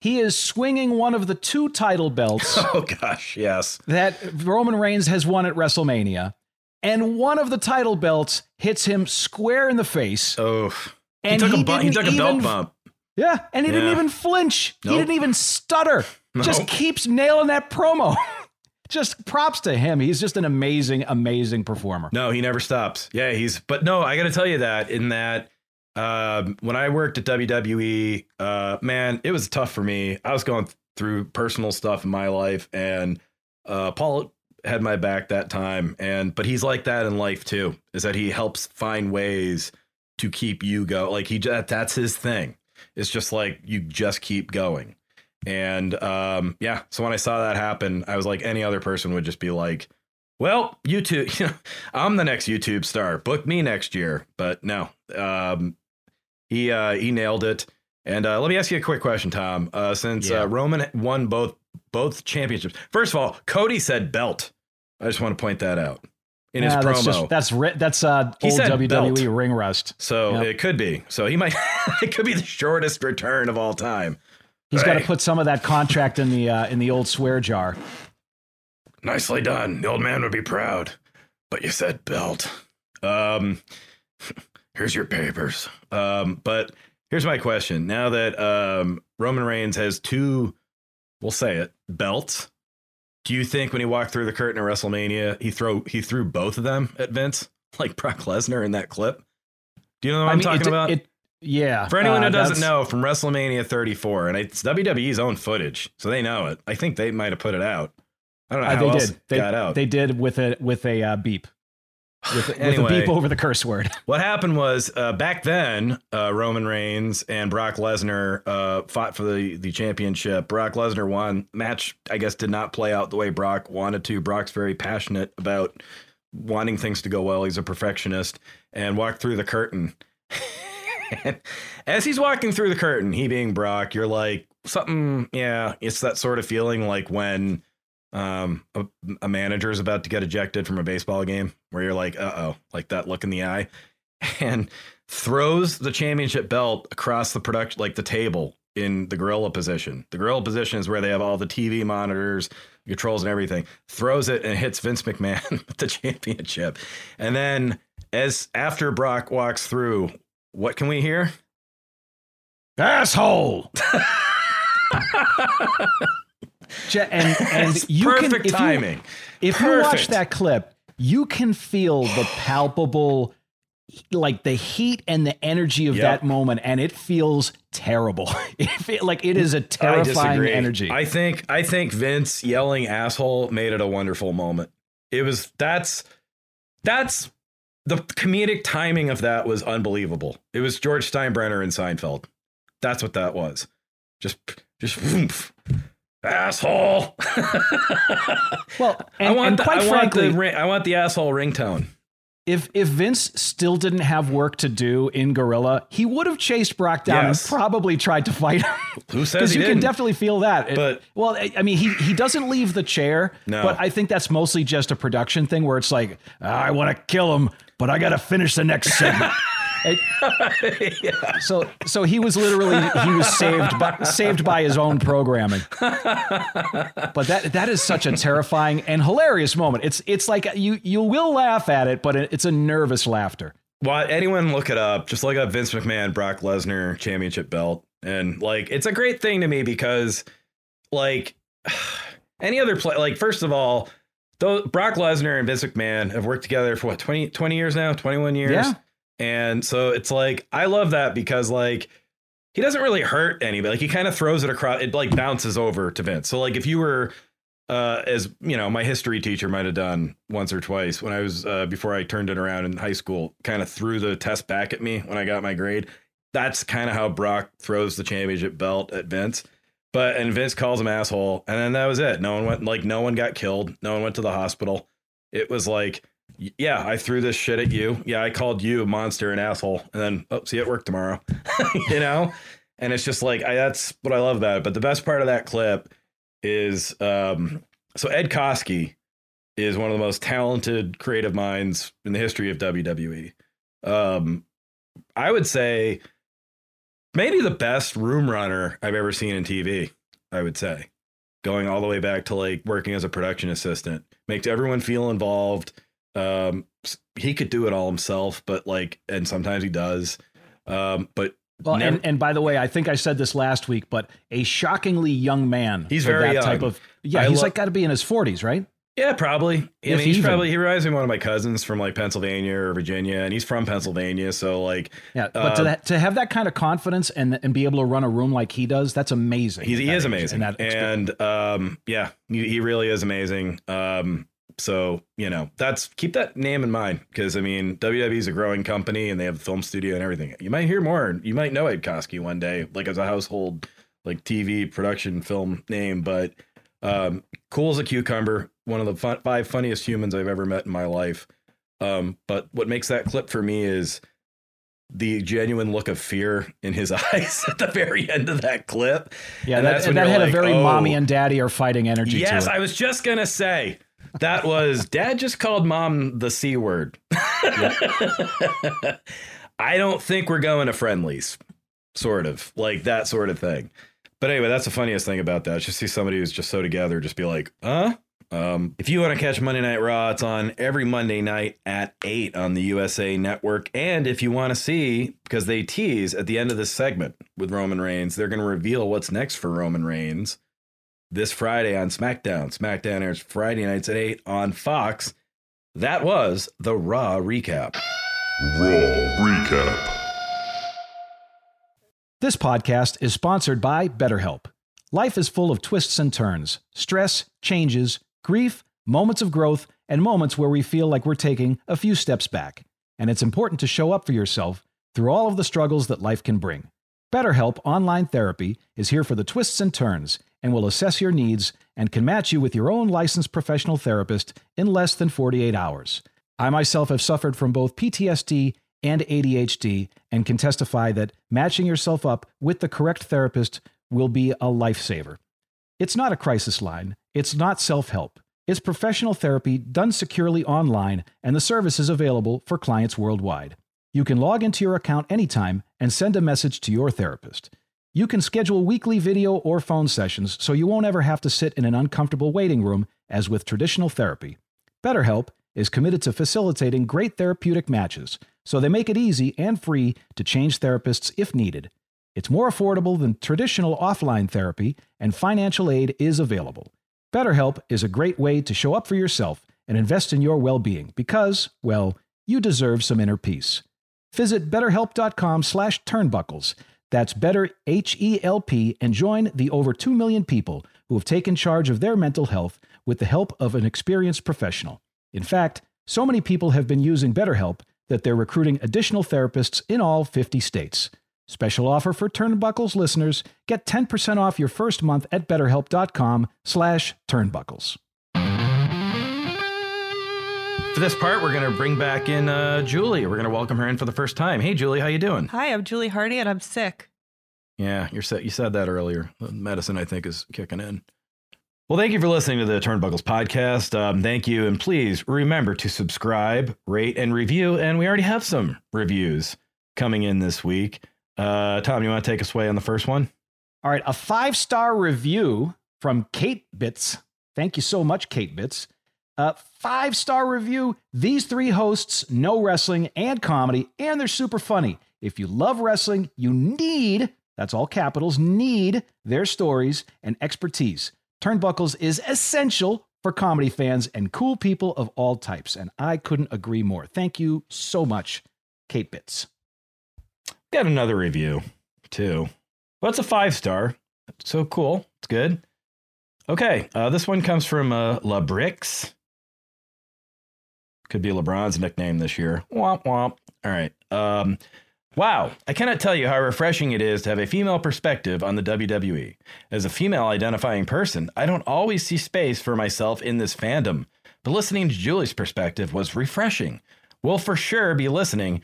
He is swinging one of the two title belts Oh gosh, yes. that Roman Reigns has won at WrestleMania, and one of the title belts hits him square in the face. Oh, he And took he a bu- he took a belt bump. Yeah, and he didn't even flinch. He didn't even stutter. Just keeps nailing that promo. just props to him. He's just an amazing, amazing performer. No, he never stops. Yeah, he's. But no, I got to tell you that in that um, when I worked at WWE, uh, man, it was tough for me. I was going through personal stuff in my life, and uh, Paul had my back that time. And but he's like that in life too. Is that he helps find ways to keep you go. Like he just that's his thing. It's just like you just keep going. And um, yeah, so when I saw that happen, I was like, any other person would just be like, well, YouTube, you know, I'm the next YouTube star. Book me next year. But no, um, he uh, he nailed it. And uh, let me ask you a quick question, Tom. Uh, since Yeah. uh, Roman won both both championships, first of all, Cody said belt. I just want to point that out in his that's promo. just that's ri- that's uh, He old said WWE belt. ring rust. so Yep. it could be. So he might. it could be the shortest return of all time. He's got to put some of that contract in the uh, in the old swear jar. Nicely done. The old man would be proud. But you said belt. Um, here's your papers. Um, but here's my question. Now that um, Roman Reigns has two, we'll say it, belts, do you think when he walked through the curtain at WrestleMania, he throw he threw both of them at Vince like Brock Lesnar in that clip? Do you know what I I'm mean, talking it, about? It, yeah. For anyone uh, who doesn't that's- know, from WrestleMania 34, and it's WWE's own footage, so they know it. I think they might have put it out. I don't know uh, how they else did. They, got out. they did with a with a uh, beep. With, with a beep over the curse word. What happened was uh, back then, uh, Roman Reigns and Brock Lesnar uh, fought for the, the championship. Brock Lesnar won. Match, I guess, did not play out the way Brock wanted to. Brock's very passionate about wanting things to go well. He's a perfectionist and walked through the curtain. As he's walking through the curtain, he being Brock, you're like, something, yeah, it's that sort of feeling like when um, a, a manager is about to get ejected from a baseball game where you're like, uh oh, like that look in the eye, and throws the championship belt across the production, like the table in the gorilla position. The gorilla position is where they have all the TV monitors, controls, and everything. Throws it and hits Vince McMahon with the championship. And then, as after Brock walks through, what can we hear? Asshole. And and you perfect can if timing. You, if you watch that clip, you can feel the palpable, like the heat and the energy of Yep. that moment, and it feels terrible. It feel, like it is a terrifying disagree. energy. I think I think Vince yelling asshole made it a wonderful moment. It was that's that's the comedic timing of that was unbelievable. It was George Steinbrenner and Seinfeld. That's what that was. Just just. asshole. well, and, I want the, quite I frankly, want the ring, I want the asshole ringtone. if if Vince still didn't have work to do in Gorilla, he would have chased Brock down Yes. and probably tried to fight him. Who says Because you can didn't? definitely feel that. It- But- well, I I mean, he he doesn't leave the chair, No. but I think that's mostly just a production thing where it's like, ah, I want to kill him, but I got to finish the next segment. It- So so he was literally he was saved by saved by his own programming. But that that is such a terrifying and hilarious moment. It's it's like you you will laugh at it, but it- it's a nervous laughter. Well, anyone look it up. Just look up Vince McMahon, Brock Lesnar championship belt. And like, it's a great thing to me because, like, any other play, like, first of all, though Brock Lesnar and Vince McMahon have worked together for what, 20, 20 years now, 21 years. Yeah. And so it's like, I love that because, like, he doesn't really hurt anybody. Like, he kind of throws it across, it like bounces over to Vince. So, like, if you were, uh, as you know, my history teacher might have done once or twice when I was uh, before I turned it around in high school, kind of threw the test back at me when I got my grade. That's kind of how Brock throws the championship belt at Vince. But and Vince calls him asshole, and then that was it. No one went like no one got killed. No one went to the hospital. It was like, yeah, I threw this shit at you. Yeah, I called you a monster and asshole, and then oh, see you at work tomorrow. you know, and it's just like I, that's what I love about it. But the best part of that clip is um, so Ed Koskey is one of the most talented creative minds in the history of WWE. Um, I would say maybe the best room runner I've ever seen in TV. I would say going all the way back to like working as a production assistant makes everyone feel involved. Um, he could do it all himself, but like, and sometimes he does. Um, but Well, never- and, and by the way, I think I said this last week, but a shockingly young man. He's very that young. type of. Yeah, I he's lo- like got to be in his forties, right? Yeah, probably. I mean, he's even. probably he reminds me of one of my cousins from like Pennsylvania or Virginia, and he's from Pennsylvania. So like, Yeah, but to Uh, that, to have that kind of confidence and and be able to run a room like he does, that's amazing. he that is amazing, and and um, yeah, he, he really is amazing. Um, so you know, that's keep that name in mind because I mean, WWE is a growing company and they have a film studio and everything. You might hear more. You might know Ed Koskey one day, like as a household like TV production film name, but um, cool as a cucumber. One of the fun, five funniest humans I've ever met in my life. Um, but what makes that clip for me is the genuine look of fear in his eyes at the very end of that clip. yeah, And that, that's when that had a very oh. mommy and daddy are fighting energy. Yes, to it. I was just gonna say that was dad just called mom the c word. I don't think we're going to friendlies, sort of like that sort of thing. But anyway, that's the funniest thing about that. Just see somebody who's just so together, just be like, huh? Um, if you want to catch Monday Night Raw, it's on every Monday night at 8 on the USA Network. And if you want to see, because they tease at the end of this segment with Roman Reigns, they're going to reveal what's next for Roman Reigns this Friday on SmackDown. SmackDown airs Friday nights at 8 on Fox. That was the Raw recap. Raw Recap. This podcast is sponsored by BetterHelp. Life is full of twists and turns, stress, changes, grief, moments of growth, and moments where we feel like we're taking a few steps back. And it's important to show up for yourself through all of the struggles that life can bring. BetterHelp Online Therapy is here for the twists and turns and will assess your needs and can match you with your own licensed professional therapist in less than 48 hours. I myself have suffered from both PTSD and ADHD and can testify that matching yourself up with the correct therapist will be a lifesaver. It's not a crisis line, it's not self help. It's professional therapy done securely online, and the service is available for clients worldwide. You can log into your account anytime and send a message to your therapist. You can schedule weekly video or phone sessions so you won't ever have to sit in an uncomfortable waiting room as with traditional therapy. BetterHelp is committed to facilitating great therapeutic matches, so they make it easy and free to change therapists if needed. It's more affordable than traditional offline therapy, and financial aid is available. BetterHelp is a great way to show up for yourself and invest in your well being because, well, you deserve some inner peace. Visit betterhelp.com slash turnbuckles. That's better H-E-L-P and join the over 2 million people who have taken charge of their mental health with the help of an experienced professional. In fact, so many people have been using BetterHelp that they're recruiting additional therapists in all 50 states. Special offer for Turnbuckles listeners. Get 10% off your first month at betterhelp.com slash turnbuckles. For this part, we're going to bring back in uh, Julie. We're going to welcome her in for the first time. Hey, Julie, how you doing? Hi, I'm Julie Hardy, and I'm sick. Yeah, you're sa- you said that earlier. The medicine, I think, is kicking in. Well, thank you for listening to the Turnbuckles podcast. Um, thank you, and please remember to subscribe, rate, and review. And we already have some reviews coming in this week. Uh, Tom, you want to take us away on the first one? All right, a five star review from Kate Bits. Thank you so much, Kate Bits. Uh, five star review. These three hosts know wrestling and comedy, and they're super funny. If you love wrestling, you need, that's all capitals, need their stories and expertise. Turnbuckles is essential for comedy fans and cool people of all types, and I couldn't agree more. Thank you so much, Kate Bits. Got another review, too. Well, it's a five star. So cool. It's good. Okay, uh, this one comes from uh, La Brix. Could be LeBron's nickname this year. Womp womp. All right. Um, wow. I cannot tell you how refreshing it is to have a female perspective on the WWE. As a female identifying person, I don't always see space for myself in this fandom, but listening to Julie's perspective was refreshing. We'll for sure be listening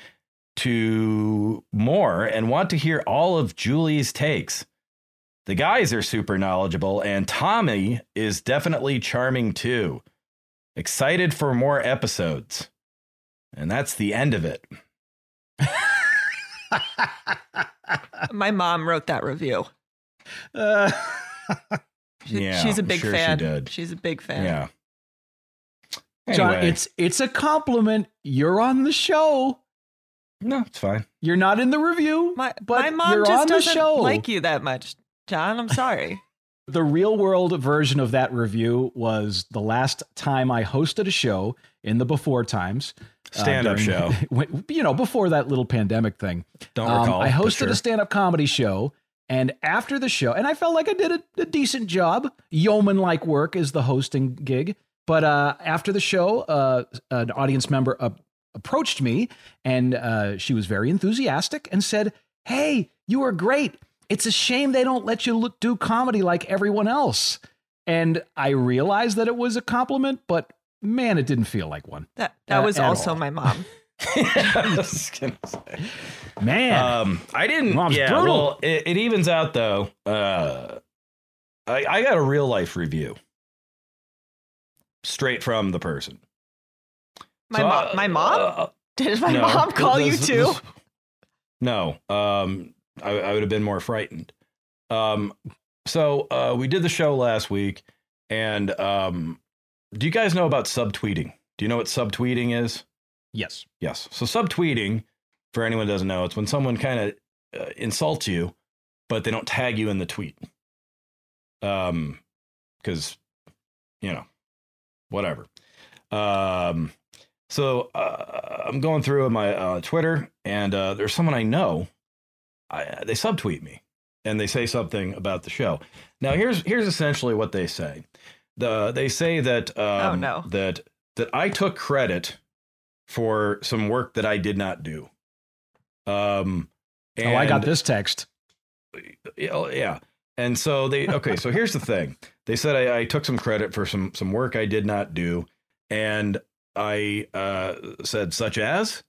to more and want to hear all of Julie's takes. The guys are super knowledgeable, and Tommy is definitely charming too. Excited for more episodes. And that's the end of it. My mom wrote that review. Uh, She- Yeah, she's a I'm big sure she fan. did. She's a big fan. Yeah. Jon, it's it's a compliment. You're on the show. no, it's fine. You're not in the review, My but my mom you're just on the doesn't show. like you that much, Jon. I'm sorry. The real world version of that review was the last time I hosted a show in the before times. uh, Stand up during- show. you know, before that little pandemic thing. Don't Um, recall. I hosted sure. a stand up comedy show. And after the show, and I felt like I did a, a decent job. Yeoman like work is the hosting gig. But uh, after the show, uh, an audience member uh, approached me and uh, she was very enthusiastic and said, Hey, you were great. It's a shame they don't let you look, do comedy like everyone else. And I realized that it was a compliment, but man, it didn't feel like one. That that Uh, was also all. my mom. I was gonna say. Man, Um, I didn't. Mom's yeah, brutal. well, it, it evens out though. Uh, I, I got a real life review, straight from the person. My So, mom. uh, My mom. uh, Did my no, mom call you too? this- no, um, I, I would have been more frightened. Um, so uh, we did the show last week, and um, do you guys know about subtweeting? Do you know what subtweeting is? yes. Yes. So subtweeting, for anyone who doesn't know, it's when someone kind of uh, insults you, but they don't tag you in the tweet. Um, because you know, whatever. Um, so uh, I'm going through my uh, Twitter, and uh, there's someone I know. I, they subtweet me, and they say something about the show. Now here's here's essentially what they say. The they say that um, no. that that I took credit for some work that I did not do. Um, oh, I got this text. yeah, oh, yeah. And so they okay. So here's the thing. They said I, I took some credit for some some work I did not do, and I uh, said such as,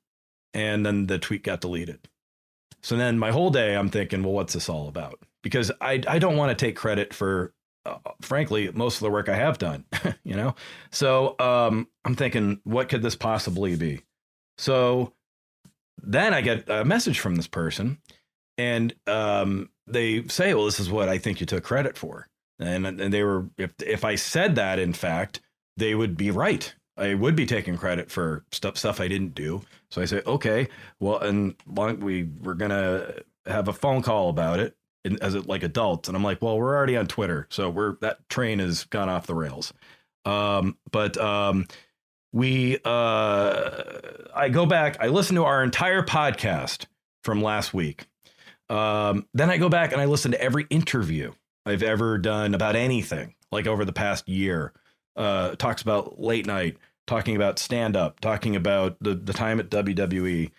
and then the tweet got deleted. So then my whole day I'm thinking, well, what's this all about? Because I I don't want to take credit for, uh, frankly, most of the work I have done. you know. So um, I'm thinking, what could this possibly be? So then I get a message from this person and um, they say, "Well, this is what I think you took credit for." And, and they were, if if I said that, in fact, they would be right. I would be taking credit for stuff stuff I didn't do. So I say, "Okay, well, and we we're gonna have a phone call about it in, as it, like adults." And I'm like, "Well, we're already on Twitter, so we're that train has gone off the rails." Um, but um, we, uh, I go back, I listen to our entire podcast from last week. Um, then I go back and I listen to every interview I've ever done about anything, like over the past year. Uh, talks about late night, talking about stand up, talking about the, the time at WWE.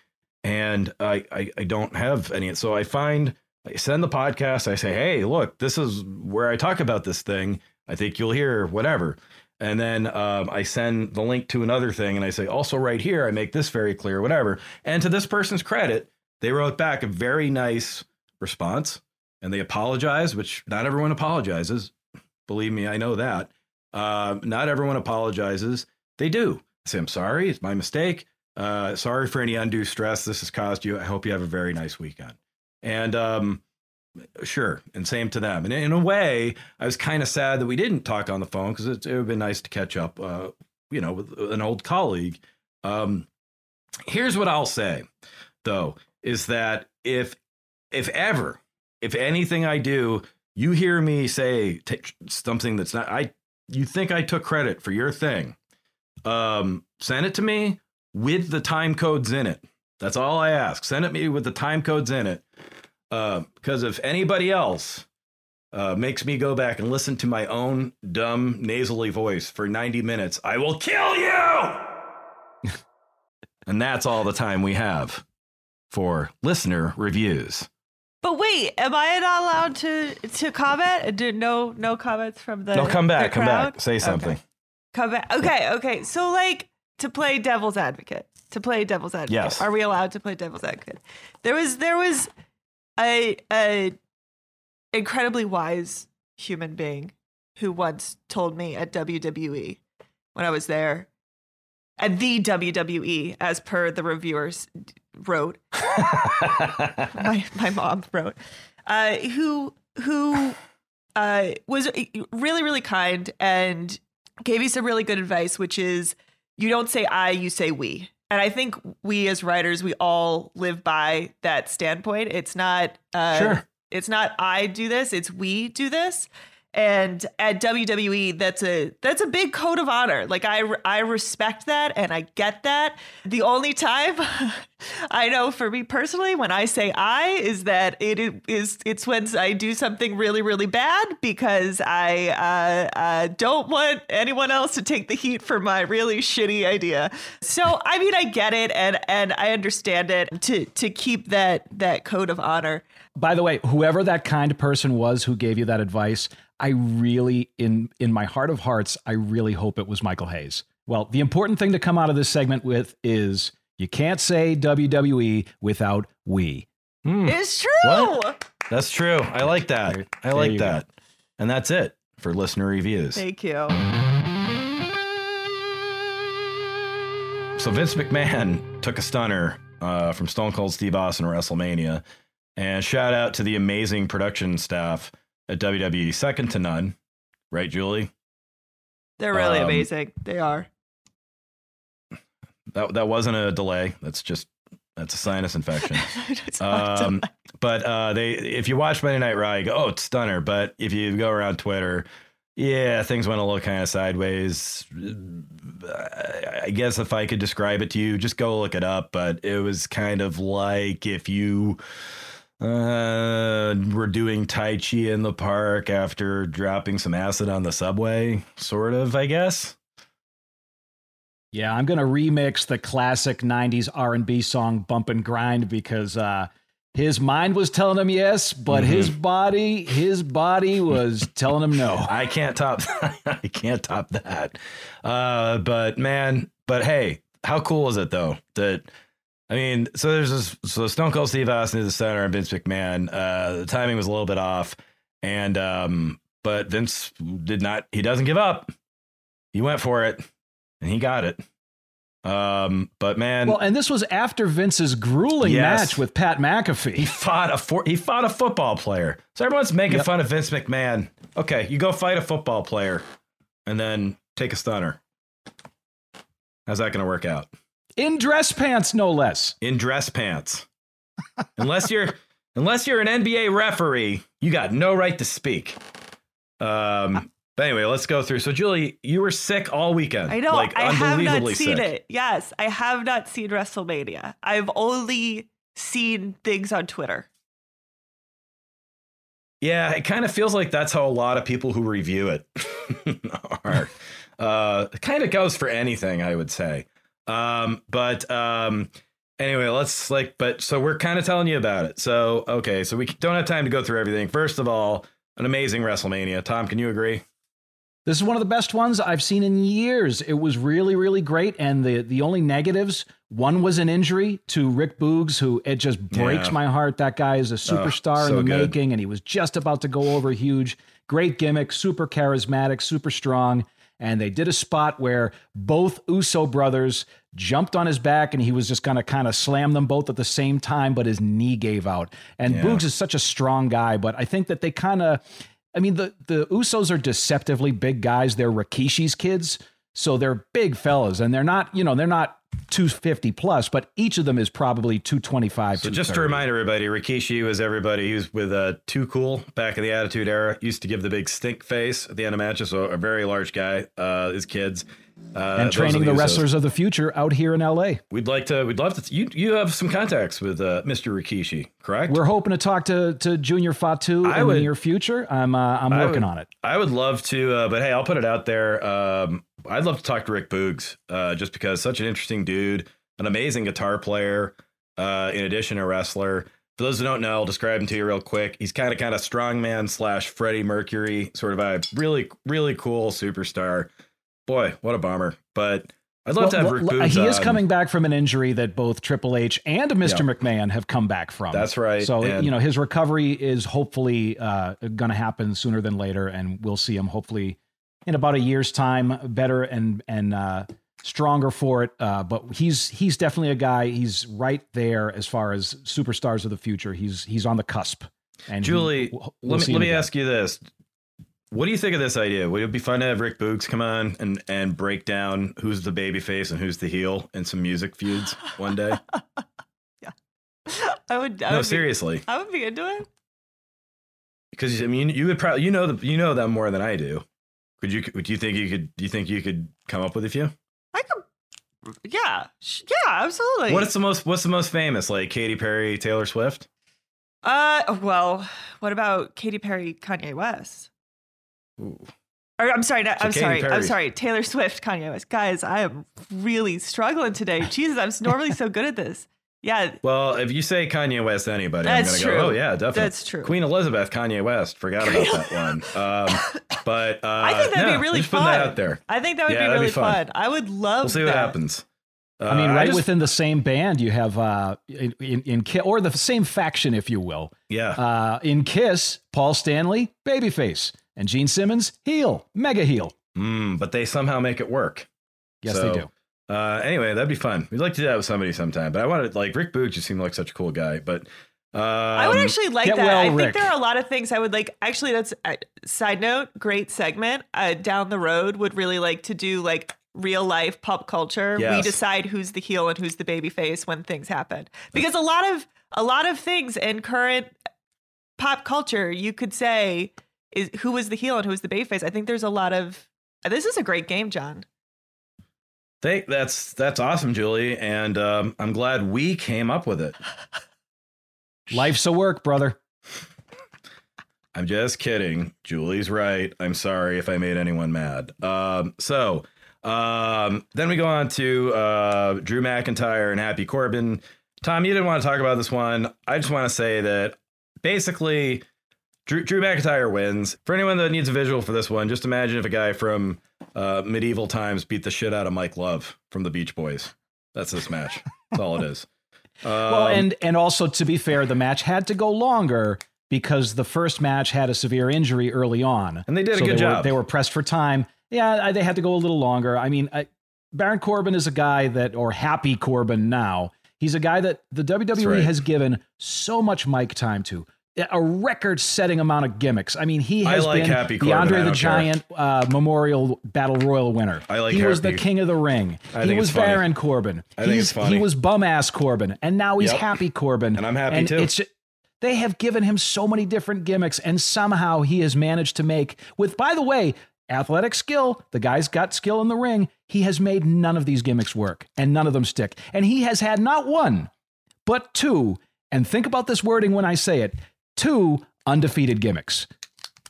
And I, I, I don't have any. So I find, I send the podcast. I say, hey, look, this is where I talk about this thing. I think you'll hear whatever. And then um, I send the link to another thing and I say, also right here, I make this very clear, whatever. And to this person's credit, they wrote back a very nice response and they apologized, which not everyone apologizes. Believe me, I know that. Uh, not everyone apologizes. They do. I say, I'm sorry, it's my mistake. Uh, sorry for any undue stress this has caused you. I hope you have a very nice weekend. And um, sure, and same to them. And in a way, I was kind of sad that we didn't talk on the phone because it, it would have been nice to catch up, uh, you know, with an old colleague. Um, here's what I'll say, though, is that if if ever, if anything I do, you hear me say t- something that's not I, you think I took credit for your thing, um, send it to me with the time codes in it. That's all I ask. Send it me with the time codes in it. Because uh, if anybody else uh, makes me go back and listen to my own dumb nasally voice for 90 minutes, I will kill you. and that's all the time we have for listener reviews. But wait, am I not allowed to to comment? Do no no comments from the No, come back, come back. Say something. Okay. Come back. Okay, okay. So like to play devil's advocate. To play devil's advocate. Yes. Are we allowed to play devil's advocate? There was there was a a incredibly wise human being who once told me at WWE when I was there at the WWE as per the reviewers wrote. My my mom wrote. Uh, who who uh, was really really kind and gave you some really good advice which is you don't say I you say we. And I think we as writers we all live by that standpoint. It's not uh, Sure. it's not I do this it's we do this and at WWE that's a that's a big code of honor. Like I I respect that and I get that. The only time I know for me personally when I say I is that it is it's when I do something really really bad because I uh, uh, don't want anyone else to take the heat for my really shitty idea. So I mean I get it and and I understand it to to keep that that code of honor. By the way, whoever that kind person was who gave you that advice, I really, in in my heart of hearts, I really hope it was Michael Hayes. Well, the important thing to come out of this segment with is you can't say WWE without we. it's true What? That's true. I like that. There- I like you go. that. And that's it for listener reviews. thank you So Vince McMahon took a stunner uh, from Stone Cold Steve Austin at WrestleMania, and shout out to the amazing production staff at WWE, second to none. Right, Julie? they're really Um, amazing they are That that wasn't a delay. That's just that's a sinus infection. It's hard to um, but uh, they, if you watch Monday Night Raw, you go, "Oh, it's stunner." But if you go around Twitter, yeah, things went a little kind of sideways. I guess if I could describe it to you, just go look it up. But it was kind of like if you uh, were doing Tai Chi in the park after dropping some acid on the subway, sort of, I guess. Yeah, I'm gonna remix the classic '90s R&B song "Bump and Grind" because uh, his mind was telling him yes, but his body, his body was telling him no. I can't top I can't top that. Uh but man, but hey, how cool is it though that I mean, so there's this so Stone Cold Steve Austin is the center and Vince McMahon. Uh the timing was a little bit off. And um, but Vince did not he doesn't give up. He went for it and he got it. Um, but man, Well, and this was after Vince's grueling Yes. match with Pat McAfee. he fought a for, he fought a football player. So everyone's making Yep. fun of Vince McMahon. Okay, you go fight a football player and then take a stunner. How's that going to work out? In dress pants, no less. In dress pants. unless you're unless you're an NBA referee, you got no right to speak. Um but anyway, let's go through. So Julie, you were sick all weekend. I know. Like I have not seen sick. it. Yes, I have not seen WrestleMania. I've only seen things on Twitter. Yeah, it kind of feels like that's how a lot of people who review it are. Uh, it kind of goes for anything, I would say. Um, but um, anyway, let's like, but so we're kind of telling you about it. So, okay, so we don't have time to go through everything. First of all, an amazing WrestleMania. Tom, can you agree? This is one of the best ones I've seen in years. It was really, really great. And the the only negatives, one was an injury to Rick Boogs, who it just breaks Yeah. my heart. That guy is a superstar so in the good. making, and he was just about to go over huge. Great gimmick, super charismatic, super strong. And they did a spot where both Uso brothers jumped on his back and he was just going to kind of slam them both at the same time, but his knee gave out. And Yeah. Boogs is such a strong guy, but I think that they kind of, I mean, the, the Usos are deceptively big guys. They're Rikishi's kids. So they're big fellas and they're not, you know, they're not 250 plus, but each of them is probably 225. So just to remind everybody, Rikishi was everybody. He was with uh, Too Cool back in the Attitude Era. Used to give the big stink face at the end of matches. So a very large guy. Uh, his kids uh, and training are the wrestlers of the future out here in LA. We'd like to. We'd love to. You you have some contacts with uh, Mr. Rikishi, correct? We're hoping to talk to, to Junior Fatu I in would- the near future. I'm, uh, I'm I working would- on it. I would love to, uh, but hey, I'll put it out there. Um, I'd love to talk to Rick Boogs, uh, just because such an interesting dude, an amazing guitar player, uh, in addition a wrestler. For those who don't know, I'll describe him to you real quick. He's kind of kind of strongman slash Freddie Mercury sort of a really really cool superstar. Boy, what a bummer! But I'd love to have Well, Rick Boogs. he is on. coming back from an injury that both Triple H and Mr. McMahon have come back from. That's right, So and- you know his recovery is hopefully uh, going to happen sooner than later, and we'll see him hopefully in about a year's time, better and and uh, stronger for it. Uh, but he's he's definitely a guy. He's right there as far as superstars of the future. He's he's on the cusp. And he- Julie, we'll- let we'll me let me again. ask you this: What do you think of this idea? Would it be fun to have Rick Boogs come on and and break down who's the baby face and who's the heel in some music feuds one day? Yeah, I would. I no, would seriously, Be, I would be into it. because I mean, you would probably you know the you know them more than I do. Could you? Do you think you could? Do you think you could come up with a few? I could. Yeah. Yeah. Absolutely. What's the most? What's the most famous? Like Katy Perry, Taylor Swift. Uh. Well. What about Katy Perry, Kanye West? Ooh. Or, I'm sorry. So I'm sorry. I'm sorry. Taylor Swift, Kanye West. Guys, I am really struggling today. Jesus, I'm normally so good at this. Yeah. Well, if you say Kanye West, to anybody, That's I'm gonna true. go. Oh yeah, definitely. That's true. Queen Elizabeth, Kanye West. Forgot about that one. Um, but uh, I think that'd no, be really just fun. that out there. I think that would Yeah, be that'd be really fun. fun. I would love. We'll see what that. happens. I mean, Uh, right just- within the same band, you have uh, in, in, in or the same faction, if you will. Yeah. Uh, in Kiss, Paul Stanley, babyface, and Gene Simmons, heel, mega heel. Mm, but they somehow make it work. Yes, So, they do. Uh, anyway, that'd be fun. We'd like to do that with somebody sometime. But I wanted like Rick Boog just seemed like such a cool guy. But um, I would actually like that. well, I think Rick. there are a lot of things I would like. Actually, that's uh, side note. Great segment. Uh, down the road, would really like to do like real life pop culture. We decide who's the heel and who's the baby face when things happen. Because a lot of a lot of things in current pop culture, you could say is who was the heel and who was the baby face. I think there's a lot of. This is a great game, Jon. Thank, that's that's awesome, Julie, and um, I'm glad we came up with it. Life's a work, brother. I'm just kidding. Julie's right. I'm sorry if I made anyone mad. Um, so um, then we go on to uh, Drew McIntyre and Happy Corbin. Tom, you didn't want to talk about this one. I just want to say that basically Drew, Drew McIntyre wins. For anyone that needs a visual for this one, just imagine if a guy from uh, medieval times beat the shit out of Mike Love from the Beach Boys. That's this match. That's all it is. Well, Um, and and also to be fair, the match had to go longer because the first match had a severe injury early on, And they did a good they Were, job. they were pressed for time. Yeah, I- they had to go a little longer. I mean, I, Baron Corbin is a guy that, or Happy Corbin now, he's a guy that the WWE right. has given so much mic time to. A record-setting amount of gimmicks. I mean, he has like been Happy the Corbin, Andre the. Giant uh, Memorial Battle Royal winner. I like he was the King of the Ring. I he think was it's funny. Baron Corbin. I think He's- it's funny. He was bum ass Corbin, and now he's Yep. Happy Corbin, And I'm happy and too. It's they have given him so many different gimmicks, and somehow he has managed to make with. By the way, athletic skill. The guy's got skill in the ring. He has made none of these gimmicks work, and none of them stick. And he has had not one, but two. And think about this wording when I say it: two undefeated gimmicks.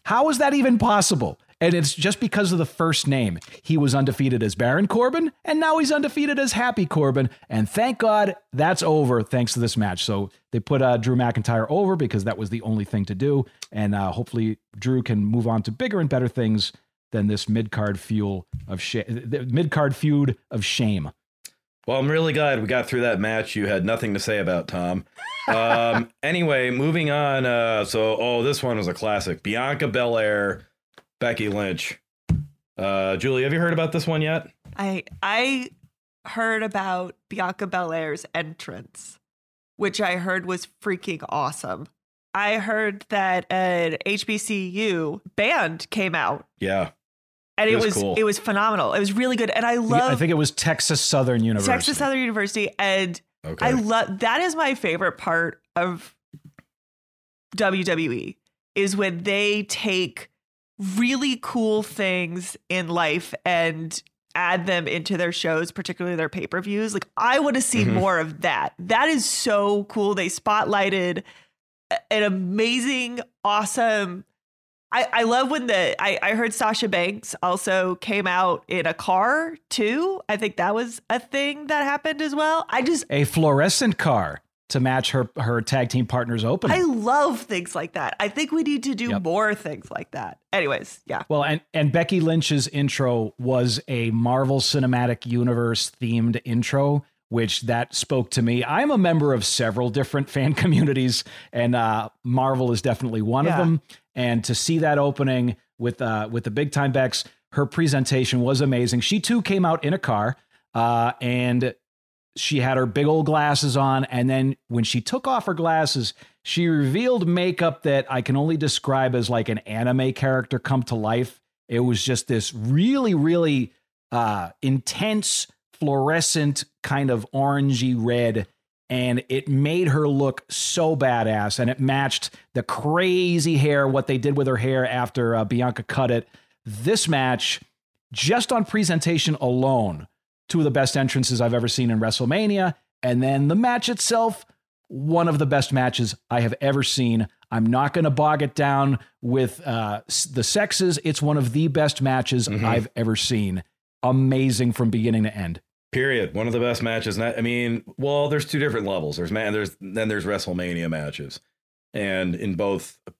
How is that even possible? And it's just because of the first name. He was undefeated as Baron Corbin, and now he's undefeated as Happy Corbin. And thank God that's over thanks to this match. So they put uh, Drew McIntyre over because that was the only thing to do. And uh, hopefully Drew can move on to bigger and better things than this mid card fuel of mid card feud of shame. Well, I'm really glad we got through that match. You had nothing to say about Tom. Um, anyway, moving on. Uh, so, oh, this one was a classic. Bianca Belair, Becky Lynch. Uh, Julie, have you heard about this one yet? I I heard about Bianca Belair's entrance, which I heard was freaking awesome. I heard that an HBCU band came out Yeah. And It it was was cool. it was phenomenal. It was really good, and I love I think it was Texas Southern University. Texas Southern University, and Okay. I love that is my favorite part of WWE is when they take really cool things in life and add them into their shows, particularly their pay-per-views. Like I want to see Mhm. more of that. That is so cool. They spotlighted an amazing, awesome I, I love when the I, I heard Sasha Banks also came out in a car too. I think that was a thing that happened as well. I just a fluorescent car to match her her tag team partner's opening. I love things like that. I think we need to do Yep. more things like that. Anyways, yeah. Well, and and Becky Lynch's intro was a Marvel Cinematic Universe themed intro, which that spoke to me. I'm a member of several different fan communities, and uh, Marvel is definitely one Yeah. of them. And to see that opening with uh, with the big time Bex, her presentation was amazing. She too came out in a car, uh, and she had her big old glasses on. And then when she took off her glasses, she revealed makeup that I can only describe as like an anime character come to life. It was just this really, really uh, intense, fluorescent kind of orangey red. And it made her look so badass. And it matched the crazy hair, what they did with her hair after uh, Bianca cut it. This match, just on presentation alone, two of the best entrances I've ever seen in WrestleMania. And then the match itself, one of the best matches I have ever seen. I'm not going to bog it down with uh, the sexes. It's one of the best matches Mhm. I've ever seen. Amazing from beginning to end. Period. One of the best matches. Not, I mean, well, there's two different levels. There's man. There's then there's WrestleMania matches, and in both, uh,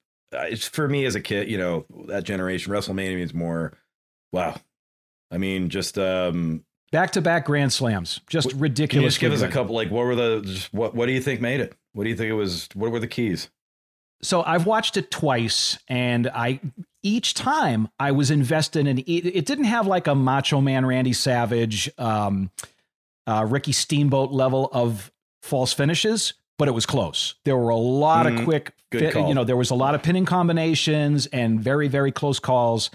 it's for me as a kid. You know, that generation, WrestleMania means more. Wow. I mean, just um, Back to back Grand Slams. Just you ridiculous. just give us a couple? Like, what were the? Just what? What do you think made it? What do you think it was? What were the keys? So I've watched it twice, and I each time I was invested in it. It didn't have like a Macho Man Randy Savage, um, uh, Ricky Steamboat level of false finishes, but it was close. There were a lot Mhm. of quick, fit, you know, there was a lot of pinning combinations and very very close calls.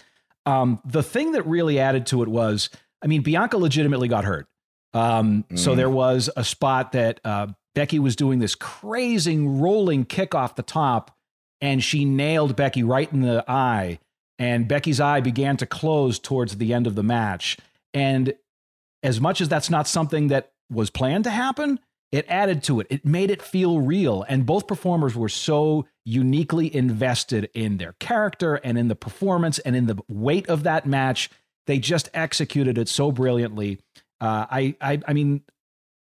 Um, the thing that really added to it was, I mean, Bianca legitimately got hurt. Um, So Mhm. there was a spot that uh, Becky was doing this crazy rolling kick off the top, and she nailed Becky right in the eye. And Becky's eye began to close towards the end of the match. And as much as that's not something that was planned to happen, it added to it. It made it feel real. And both performers were so uniquely invested in their character and in the performance and in the weight of that match. They just executed it so brilliantly. Uh, I, I, I mean,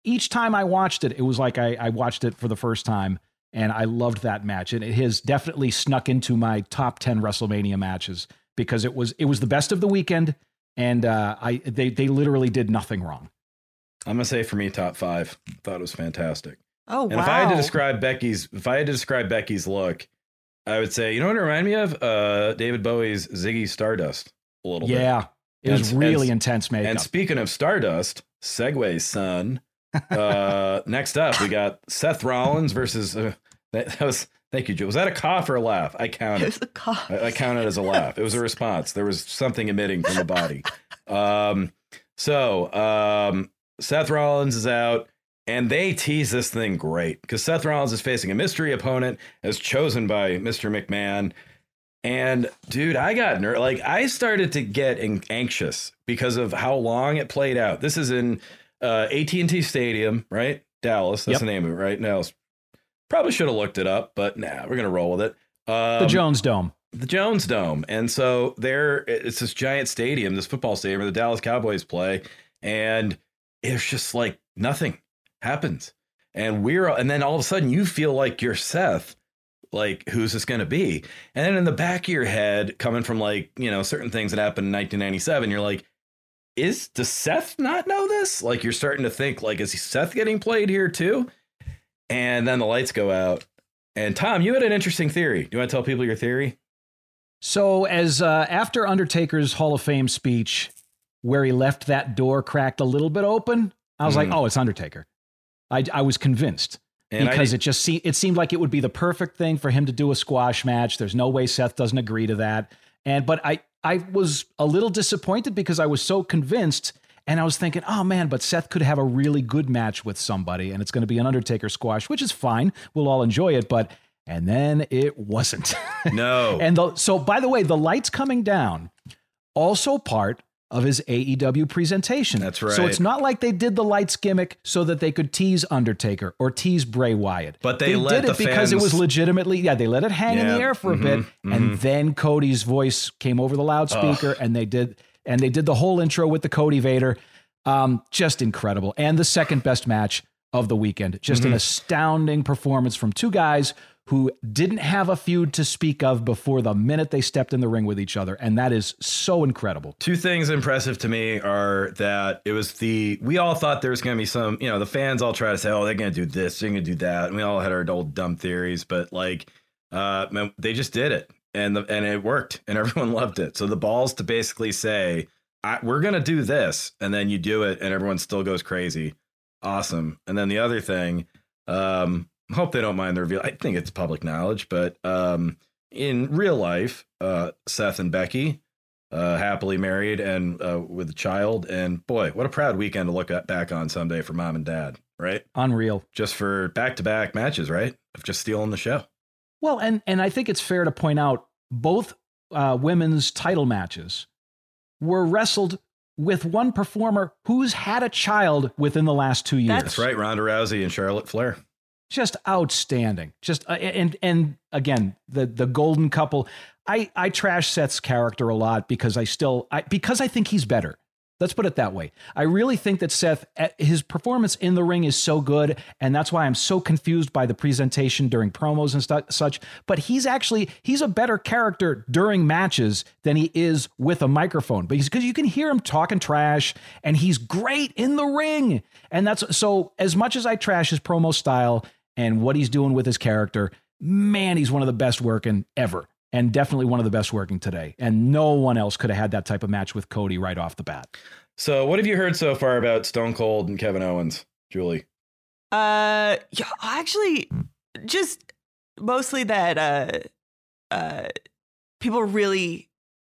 each time I watched it, it was like I, I watched it for the first time, and I loved that match. And it has definitely snuck into my top ten WrestleMania matches because it was it was the best of the weekend, and uh, I they they literally did nothing wrong. I'm gonna say for me, top five. Thought it was fantastic. Oh And wow. if I had to describe Becky's, if I had to describe Becky's look, I would say, you know what it reminded me of? Uh, David Bowie's Ziggy Stardust a little bit. Yeah, it was really and- intense makeup. And speaking of Stardust, segue, son. Uh, next up, we got Seth Rollins versus. Uh, that, that was thank you, Joe. Was that a cough or a laugh? I counted. it was a cough. I, I counted as a laugh. It was a response. There was something emitting from the body. Um, so um, Seth Rollins is out, and they tease this thing great because Seth Rollins is facing a mystery opponent as chosen by Mr. McMahon. And dude, I got ner- like I started to get an- anxious because of how long it played out. This is in uh, AT&T Stadium, right? Dallas. That's Yep. the name of it, right? Dallas. Probably should have looked it up, but nah, we're gonna roll with it. Um, the Jones Dome. the Jones Dome. And so there it's this giant stadium, this football stadium where the Dallas Cowboys play, and it's just like nothing happens. And we're and then all of a sudden you feel like you're Seth like who's this going to be? And then in the back of your head, coming from like you know certain things that happened in 1997, you're like, is does Seth not know this? Like you're starting to think like, is Seth getting played here too? And then the lights go out. And Tom, you had an interesting theory. Do you want to tell people your theory? So, as uh, after Undertaker's Hall of Fame speech, where he left that door cracked a little bit open, I was like, Mhm. "Oh, it's Undertaker." I, I was convinced And because it just se- it seemed like it would be the perfect thing for him to do a squash match. There's no way Seth doesn't agree to that. And but I I was a little disappointed because I was so convinced and I was thinking, "Oh man, but Seth could have a really good match with somebody and it's going to be an Undertaker squash, which is fine. We'll all enjoy it, but and then it wasn't. no. and the, so by the way, the lights coming down also part of his AEW presentation. That's right. So it's not like they did the lights gimmick so that they could tease Undertaker or tease Bray Wyatt. But they let did it the because it was legitimately yeah, they let it hang in the air for a mhm, bit and mhm. then Cody's voice came over the loudspeaker and they did and they did the whole intro with the Cody Vader. Um, just incredible. And the second best match of the weekend. Just Mm-hmm. an astounding performance from two guys who didn't have a feud to speak of before the minute they stepped in the ring with each other. And that is so incredible. Two things impressive to me are that it was the we all thought there was going to be some, you know, the fans all try to say, oh, they're going to do this, they're going to do that, and we all had our old dumb theories, but like, uh, man, they just did it, and the and it worked, and everyone loved it. So the balls to basically say, I, we're going to do this, and then you do it, and everyone still goes crazy, awesome. And then the other thing, um, hope they don't mind the reveal. I think it's public knowledge, but um, in real life, uh, Seth and Becky uh, happily married and uh, with a child. And boy, what a proud weekend to look at, back on someday for mom and dad, right? Unreal. Just for back to back matches, right? Of just stealing the show. Well, and and I think it's fair to point out both uh, women's title matches were wrestled with one performer who's had a child within the last two years. That's right. Ronda Rousey and Charlotte Flair. just outstanding. Just uh, and and again the the golden couple. I I trash Seth's character a lot because I still I because I think he's better. Let's put it that way. I really think that Seth eh, his performance in the ring is so good and that's why I'm so confused by the presentation during promos and stu- such, but he's actually he's a better character during matches than he is with a microphone. Because because you can hear him talking trash and he's great in the ring. And that's so as much as I trash his promo style and what he's doing with his character, man, he's one of the best working ever. And definitely one of the best working today. And no one else could have had that type of match with Cody right off the bat. So, what have you heard so far about Stone Cold and Kevin Owens, Julie? Uh, yeah, actually, just mostly that uh, uh, people are really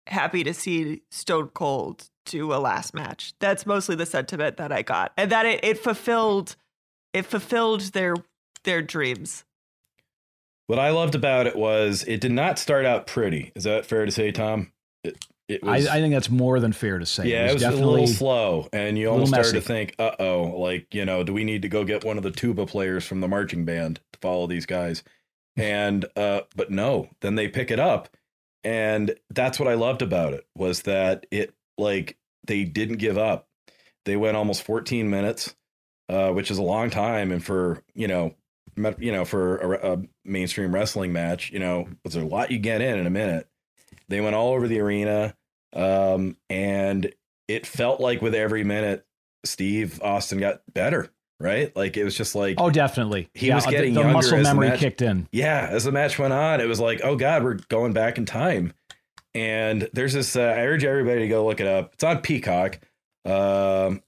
happy to see Stone Cold do a last match. That's mostly the sentiment that I got, and that it, it fulfilled it fulfilled their their dreams. What I loved about it was it did not start out pretty. Is that fair to say, Tom? It, it I, was, I think that's more than fair to say. yeah, it was, a definitely little slow, and you almost started to think, "Uh oh, like you know, do we need to go get one of the tuba players from the marching band to follow these guys?" And uh, but no, then they pick it up, and that's what I loved about it was that it like they didn't give up. They went almost 14 minutes, uh, which is a long time, and for you know, you know, for a, a mainstream wrestling match, you know, there's a lot you get in in a minute. They went all over the arena, um, and it felt like with every minute, Steve Austin got better. Right, like it was just like Oh, definitely. He was getting the, younger muscle as the memory match- kicked in. yeah, as the match went on, it was like, oh god, we're going back in time. And there's this. Uh, I urge everybody to go look it up. It's on Peacock. Um,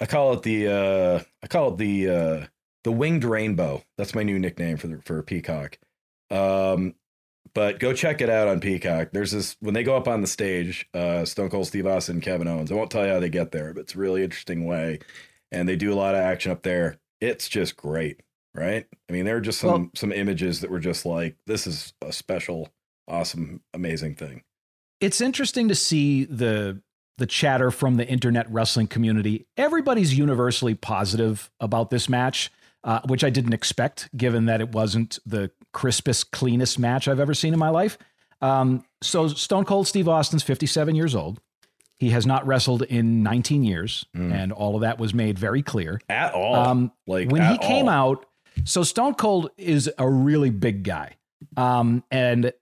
I call it the. Uh, I call it the uh, the winged rainbow. That's my new nickname for the, for Peacock. Um, but go check it out on Peacock. There's this when they go up on the stage. Uh, Stone Cold Steve Austin, and Kevin Owens. I won't tell you how they get there, but it's a really interesting way, and they do a lot of action up there. It's just great right? I mean, there are just some Well- some images that were just like, this is a special, awesome, amazing thing. It's interesting to see the the chatter from the internet wrestling community. Everybody's universally positive about this match, uh, which I didn't expect, given that it wasn't the crispest, cleanest match I've ever seen in my life. Um, so Stone Cold Steve Austin's 57 years old. He has not wrestled in 19 years, Mm. and all of that was made very clear. At all, Um, like when he came all. out, so Stone Cold is a really big guy. Um, and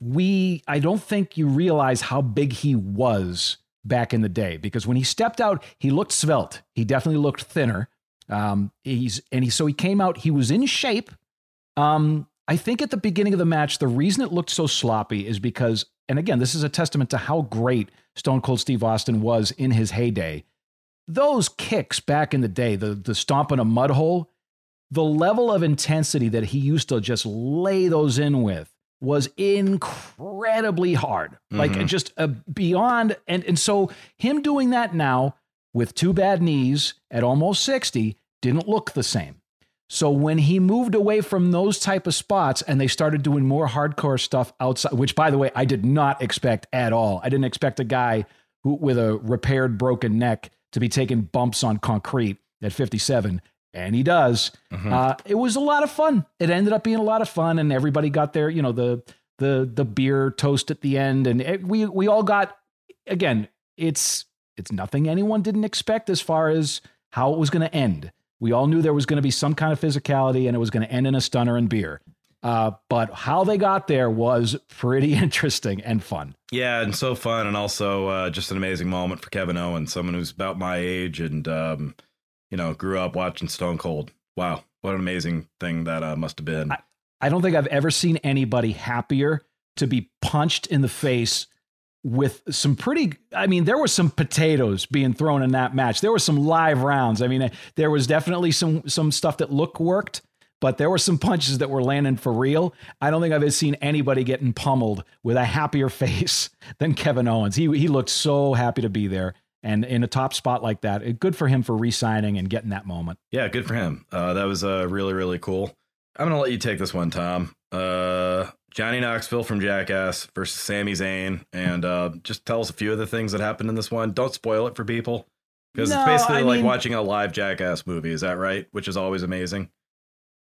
we, I don't think you realize how big he was back in the day because when he stepped out, he looked svelte. He definitely looked thinner. Um, he's and he so he came out. He was in shape. Um, I think at the beginning of the match, the reason it looked so sloppy is because, and again, this is a testament to how great Stone Cold Steve Austin was in his heyday. Those kicks back in the day, the the stomp in a mud hole, the level of intensity that he used to just lay those in with was incredibly hard like Mhm. just uh, beyond and and so him doing that now with two bad knees at almost 60 didn't look the same so when he moved away from those type of spots and they started doing more hardcore stuff outside which by the way I did not expect at all I didn't expect a guy who with a repaired broken neck to be taking bumps on concrete at 57 and he does Mhm. uh, it was a lot of fun. It ended up being a lot of fun, and everybody got their, you know, the the the beer toast at the end, and it, we we all got. Again, it's it's nothing anyone didn't expect as far as how it was going to end. We all knew there was going to be some kind of physicality, and it was going to end in a stunner and beer. Uh, but how they got there was pretty interesting and fun. Yeah, and so fun, and also uh, just an amazing moment for Kevin Owens, someone who's about my age and um, you know grew up watching Stone Cold. Wow, what an amazing thing that uh, must have been. I- I don't think I've ever seen anybody happier to be punched in the face with some pretty I mean there were some potatoes being thrown in that match. There were some live rounds. I mean there was definitely some some stuff that looked worked, but there were some punches that were landing for real. I don't think I've ever seen anybody getting pummeled with a happier face than Kevin Owens. He he looked so happy to be there and in a top spot like that. Good for him for re-signing and getting that moment. Yeah, good for him. Uh, that was uh, really, really cool. I'm gonna let you take this one, Tom. Uh, Johnny Knoxville from Jackass versus Sami Zayn, and uh, just tell us a few of the things that happened in this one. Don't spoil it for people because No, it's basically I like mean- watching a live Jackass movie. Is that right? Which is always amazing.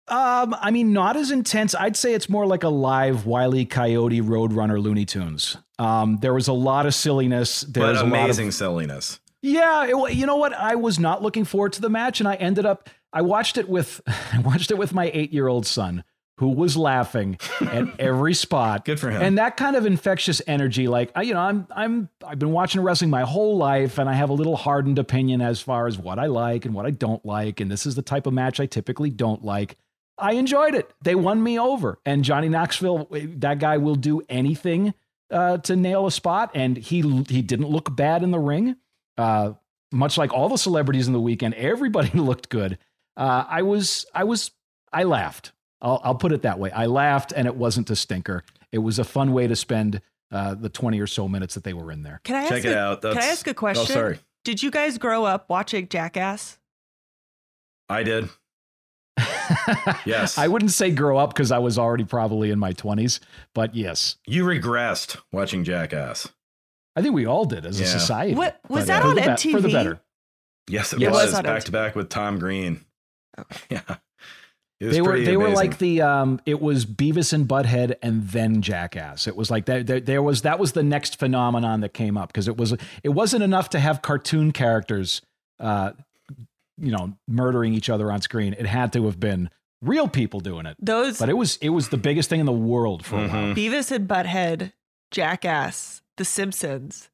Um, I mean, not as intense. I'd say it's more like a live Wiley Coyote Roadrunner Looney Tunes. Um, there was a lot of silliness. There but was a amazing lot of silliness. yeah. It, you know what? I was not looking forward to the match, and I ended up. I watched it with I watched it with my eight year old son, who was laughing at every spot. Good for him. And that kind of infectious energy, like I, you know, I'm I'm I've been watching wrestling my whole life, and I have a little hardened opinion as far as what I like and what I don't like, and this is the type of match I typically don't like. I enjoyed it. They won me over, and Johnny Knoxville, that guy will do anything uh, to nail a spot, and he he didn't look bad in the ring. Uh, much like all the celebrities in the weekend, everybody looked good. Uh, I was I was I laughed. I'll, I'll put it that way. I laughed, and it wasn't a stinker. It was a fun way to spend uh, the twenty or so minutes that they were in there. Can I Check ask it a, out. Can I ask a question? Oh, sorry. Did you guys grow up watching Jackass? I did. Yes. I wouldn't say grow up because I was already probably in my twenties, but yes, You regressed watching Jackass. I think we all did as a society. What- was But, that for on the be- for the MTV? better? Yes, it Yes. was It was back MTV. to back with Tom Green. Yeah. It They were pretty they were like the um it was Beavis and Butthead and then Jackass. It was like that there, there was that was the next phenomenon that came up because it was it wasn't enough to have cartoon characters uh you know murdering each other on screen. It had to have been real people doing it. Those But it was it was the biggest thing in the world for a while. Beavis and Butthead, Jackass, The Simpsons,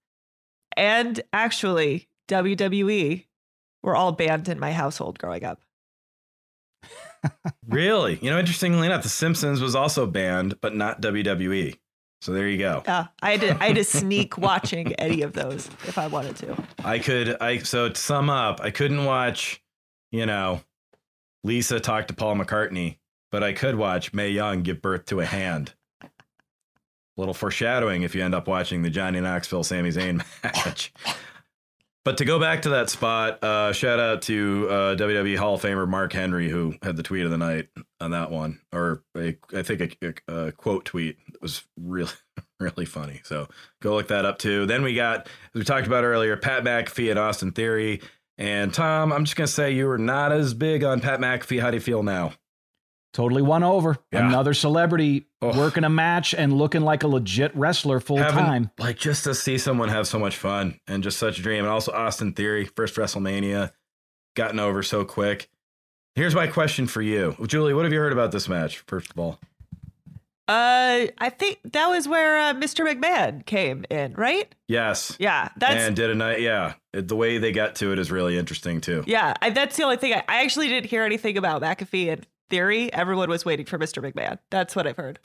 and actually WWE were all banned in my household growing up. Really? You know, interestingly enough, The Simpsons was also banned, but not WWE. So there you go. Yeah, I had to I had to sneak watching any of those if I wanted to. I could I so to sum up, I couldn't watch, you know, Lisa talk to Paul McCartney, but I could watch Mae Young give birth to a hand. little foreshadowing if you end up watching the Johnny Knoxville Sami Zayn match. But to go back to that spot, uh, shout out to uh, WWE Hall of Famer Mark Henry who had the tweet of the night on that one, or a, I think a, a, a quote tweet that was really really funny. So go look that up too. Then we got, as we talked about earlier, Pat McAfee and Austin Theory. And Tom, I'm just gonna say you were not as big on Pat McAfee. How do you feel now? Totally won over. Yeah. Another celebrity Ugh. working a match and looking like a legit wrestler full Having- time. Like just to see someone have so much fun and just such a dream. And also Austin Theory, first WrestleMania, gotten over so quick. Here's my question for you. Julie, what have you heard about this match, first of all? Uh, I think that was where uh, Mr. McMahon came in, right? Yes. Yeah, that's and did a night. Yeah, It- the way they got to it is really interesting too. yeah. I, that's the only thing. I, I actually didn't hear anything about McAfee in theory. Everyone was waiting for Mr. McMahon. That's what I've heard.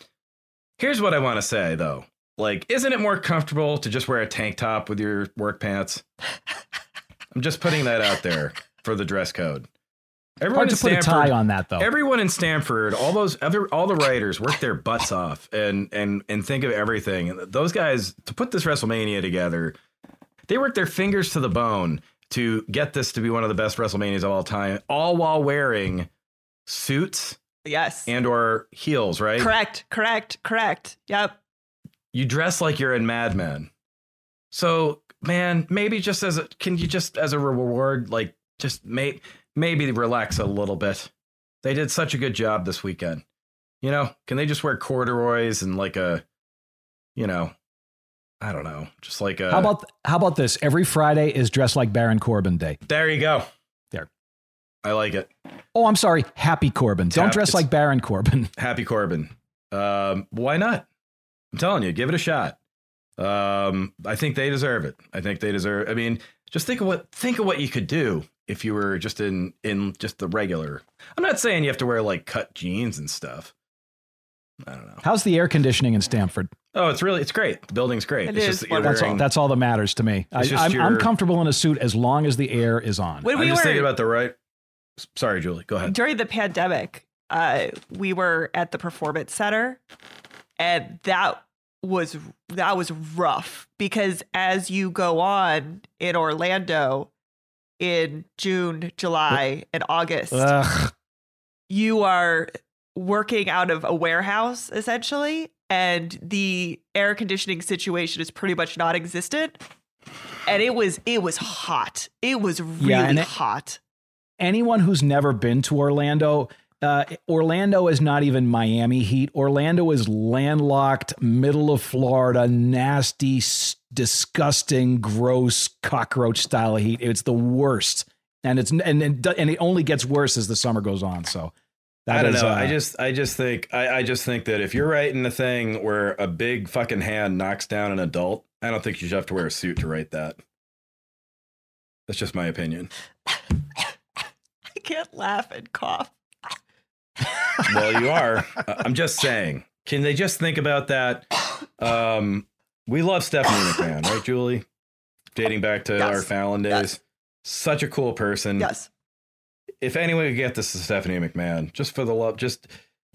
Here's what I want to say though. Like, isn't it more comfortable to just wear a tank top with your work pants? I'm just putting that out there for the dress code. Everyone Hard in to put a tie on that though. Everyone in Stamford, all those other, all the writers work their butts off and and and think of everything. And those guys to put this WrestleMania together, they work their fingers to the bone to get this to be one of the best WrestleManias of all time, all while wearing suits Yes. and or heels. Right? correct. Correct. Correct. Yep. You dress like you're in Mad Men. So man, maybe just as a can you just as a reward, like just may, maybe relax a little bit. They did such a good job this weekend. You know, can they just wear corduroys and like a, you know, I don't know, just like a. how about how about this? Every Friday is dress like Baron Corbin Day. There you go. There. I like it. Oh, I'm sorry, Happy Corbin. Don't Hap- dress like Baron Corbin. Happy Corbin. Um, why not? I'm telling you, give it a shot. Um, I think they deserve it. I think they deserve. I mean, just think of what think of what you could do if you were just in in just the regular. I'm not saying you have to wear like cut jeans and stuff. I don't know. How's the air conditioning in Stamford? Oh, it's really it's great. The building's great. It it's is just that you're wonderful. That's all. That's all that matters to me. I, I'm, I'm your- comfortable in a suit as long as the air is on. When I'm just were thinking about the right. Sorry, Julie. Go ahead. during the pandemic, uh, we were at the performance center, and that was that was rough because as you go on in Orlando in June, July, and August, Ugh. you are working out of a warehouse essentially, and the air conditioning situation is pretty much non-existent. And it was it was hot. It was really Yeah, and it- hot. Anyone who's never been to Orlando, uh, Orlando is not even Miami heat. Orlando is landlocked, middle of Florida, nasty, s- disgusting, gross cockroach style of heat. It's the worst, and it's and and, and it only gets worse as the summer goes on. So that I don't is, know. uh, I just, I just think, I, I just think that if you're writing a thing where a big fucking hand knocks down an adult, I don't think you should have to wear a suit to write that. That's just my opinion. Can't laugh and cough. Well, you are. I- I'm just saying. Can they just think about that? Um, we love Stephanie McMahon, right, Julie? Dating back to Yes. our Fallon days. Yes. Such a cool person. Yes. if anyone could get this to Stephanie McMahon, just for the love, just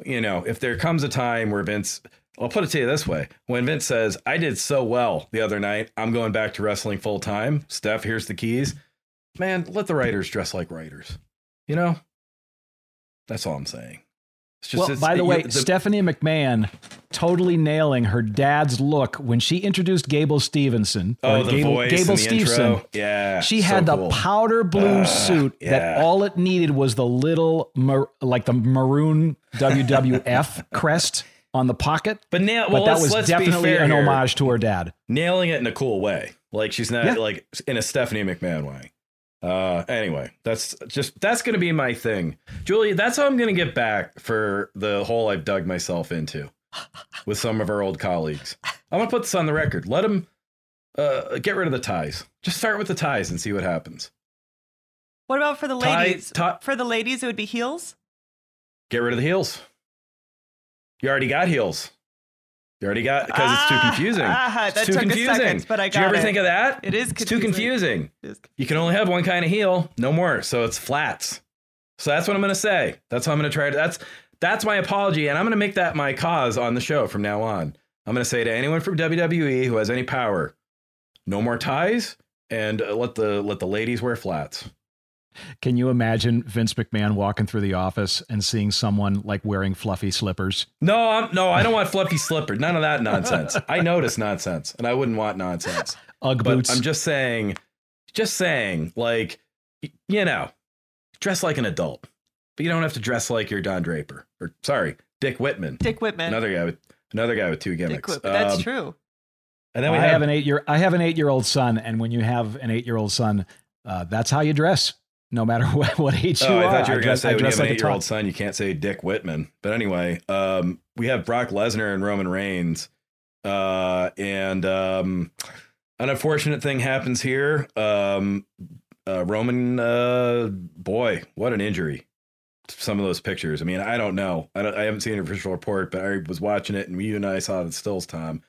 you know, if there comes a time where Vince, I'll put it to you this way: when Vince says, "I did so well the other night, I'm going back to wrestling full time," Steph, here's the keys. Man, let the writers dress like writers. You know, that's all I'm saying. It's just, well, it's- by the you- way, Stephanie McMahon totally nailing her dad's look when she introduced Gable Stevenson. oh, the Gable, voice, Gable the Stevenson. intro. yeah, She so had the cool. powder blue Ah, suit yeah. that all it needed was the little, mar- like the maroon WWF crest on the pocket. but now, But well, that was definitely an homage to her dad. nailing it in a cool way. Like she's not Yeah. like in a Stephanie McMahon way. Uh, anyway, that's just that's gonna be my thing, Julie. That's how I'm gonna get back for the hole I've dug myself into with some of our old colleagues. I'm gonna put this on the record. Let them uh, get rid of the ties. Just start with the ties and see what happens. What about for the Tie- ladies? tie- for the ladies, it would be heels. Get rid of the heels. You already got heels. You already got because it's too Ah, confusing. ah, it's that too took a confusing. second, but I Did you ever it. think of that? It is It's too confusing. confusing. You can only have one kind of heel, no more. So it's flats. So that's what I'm going to say. That's how I'm going to try to. That's that's my apology, and I'm going to make that my cause on the show from now on. I'm going to say to anyone from WWE who has any power, no more ties, and uh, let the let the ladies wear flats. Can you imagine Vince McMahon walking through the office and seeing someone like wearing fluffy slippers? No, I'm, no, I don't want fluffy slippers. None of that nonsense. I notice nonsense, and I wouldn't want nonsense. Ugg But boots. I'm just saying, just saying, like, you know, dress like an adult, but you don't have to dress like you're Don Draper or sorry, Dick Whitman, Dick Whitman. another guy with another guy with two Dick gimmicks. Whitman. That's Um, true. And then we I have, have an eight year I have an eight year old son, and when you have an eight year old son, uh, that's how you dress. No matter what, what age you Oh, I are. thought you were going to say I when you have an like a eight-year-old son, you can't say Dick Whitman. But anyway, um, we have Brock Lesnar and Roman Reigns, uh, and um, an unfortunate thing happens here. Um, uh, Roman, uh, boy, what an injury! Some of those pictures. I mean, I don't know. I, don't, I haven't seen an official report, but I was watching it, and you and I saw the stills. Tom,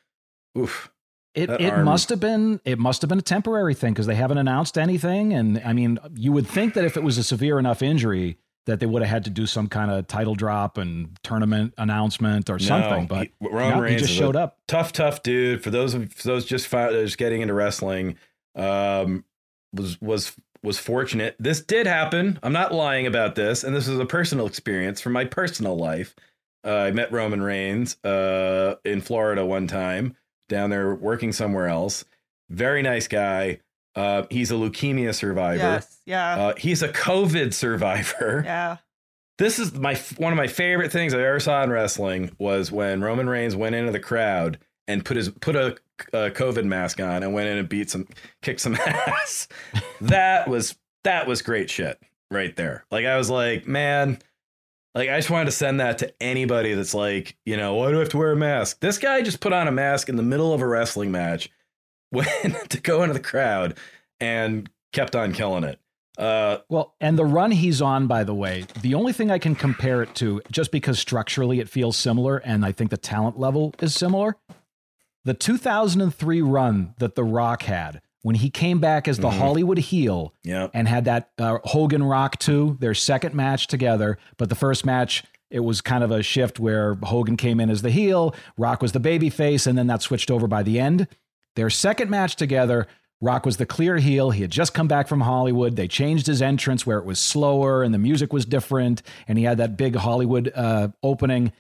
oof. It, That it arm- must have been it must have been a temporary thing because they haven't announced anything. And I mean, you would think that if it was a severe enough injury, that they would have had to do some kind of title drop and tournament announcement or something. But he, Roman no, he Reigns just showed up. Tough, tough dude. For those of for those just just getting into wrestling, um, was was was fortunate. This did happen. I'm not lying about this, and this is a personal experience from my personal life. Uh, I met Roman Reigns uh, in Florida one time down there working somewhere else. Very nice guy. Uh, he's a leukemia survivor. Yes. Yeah. Uh, he's a COVID survivor. yeah. This is my one of my favorite things I ever saw in wrestling was when Roman Reigns went into the crowd and put his put a, a COVID mask on and went in and beat some kicked some ass. that was that was great shit right there. Like I was like, man, like I just wanted to send that to anybody that's like, you know, why do I have to wear a mask? This guy just put on a mask in the middle of a wrestling match, went to go into the crowd and kept on killing it. Uh, Well, and the run he's on, by the way, the only thing I can compare it to, just because structurally it feels similar and I think the talent level is similar, the 2003 run that The Rock had when he came back as the Mhm. Hollywood heel yeah. and had that uh, Hogan Rock 2, their second match together. But the first match, it was kind of a shift where Hogan came in as the heel, Rock was the baby face, and then that switched over by the end. Their second match together, Rock was the clear heel. He had just come back from Hollywood. They changed his entrance where it was slower and the music was different, and he had that big Hollywood uh, opening.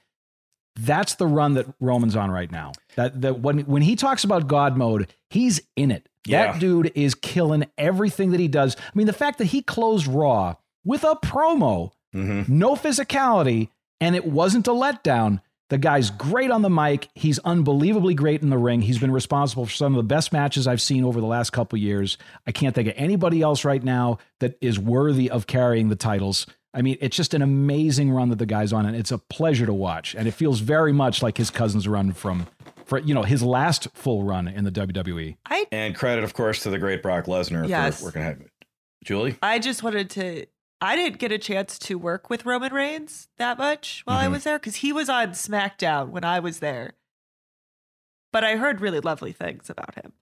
That's the run that Roman's on right now. That that when when he talks about God mode, he's in it. Yeah. That dude is killing everything that he does. I mean, the fact that he closed Raw with a promo, hmm no physicality, and it wasn't a letdown. The guy's great on the mic. He's unbelievably great in the ring. He's been responsible for some of the best matches I've seen over the last couple years. I can't think of anybody else right now that is worthy of carrying the titles. I mean, it's just an amazing run that the guy's on, and it's a pleasure to watch. And it feels very much like his cousin's run from, for you know, his last full run in the. WWE. I And credit, of course, to the great Brock Lesnar Yes. for working out. Julie? I just wanted to. I didn't get a chance to work with Roman Reigns that much while I Mhm. was there because he was on SmackDown when I was there. But I heard really lovely things about him.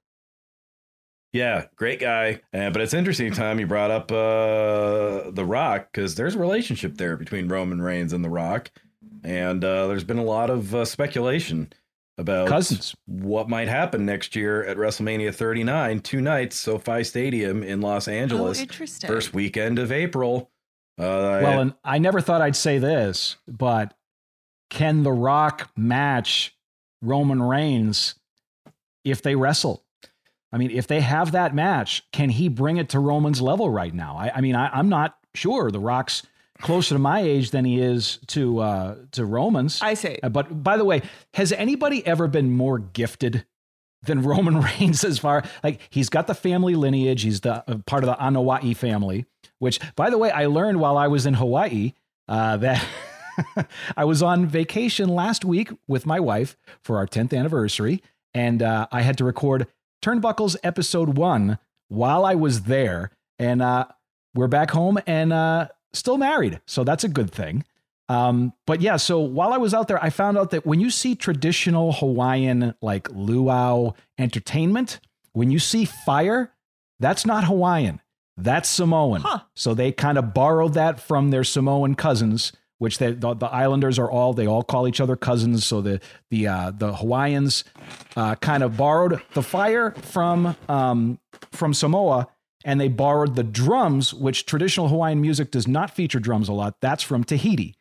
Yeah, great guy. Uh, but it's interesting, Tom, you brought up uh, The Rock because there's a relationship there between Roman Reigns and The Rock. And uh, there's been a lot of uh, speculation about Cousins. what might happen next year at WrestleMania 39, two nights, SoFi Stadium in Los Angeles, oh, interesting. first weekend of April. Uh, Well, and I never thought I'd say this, but can The Rock match Roman Reigns if they wrestle? I mean, if they have that match, can he bring it to Roman's level right now? I, I mean, I, I'm not sure. The Rock's closer to my age than he is to uh, to Roman's. I say Uh, But by the way, has anybody ever been more gifted than Roman Reigns as far like he's got the family lineage, he's the uh, part of the Anoa'i family, which by the way, I learned while I was in Hawaii uh, that I was on vacation last week with my wife for our 10th anniversary and uh, I had to record Turnbuckles episode 1 while I was there and uh, we're back home and uh, still married. So that's a good thing. Um, but yeah, so while I was out there, I found out that when you see traditional Hawaiian like luau entertainment, when you see fire, that's not Hawaiian. That's Samoan. Huh. So they kind of borrowed that from their Samoan cousins, which they, the, the islanders are all they all call each other cousins. So the the uh, the Hawaiians uh, kind of borrowed the fire from um, from Samoa, and they borrowed the drums, which traditional Hawaiian music does not feature drums a lot. That's from Tahiti.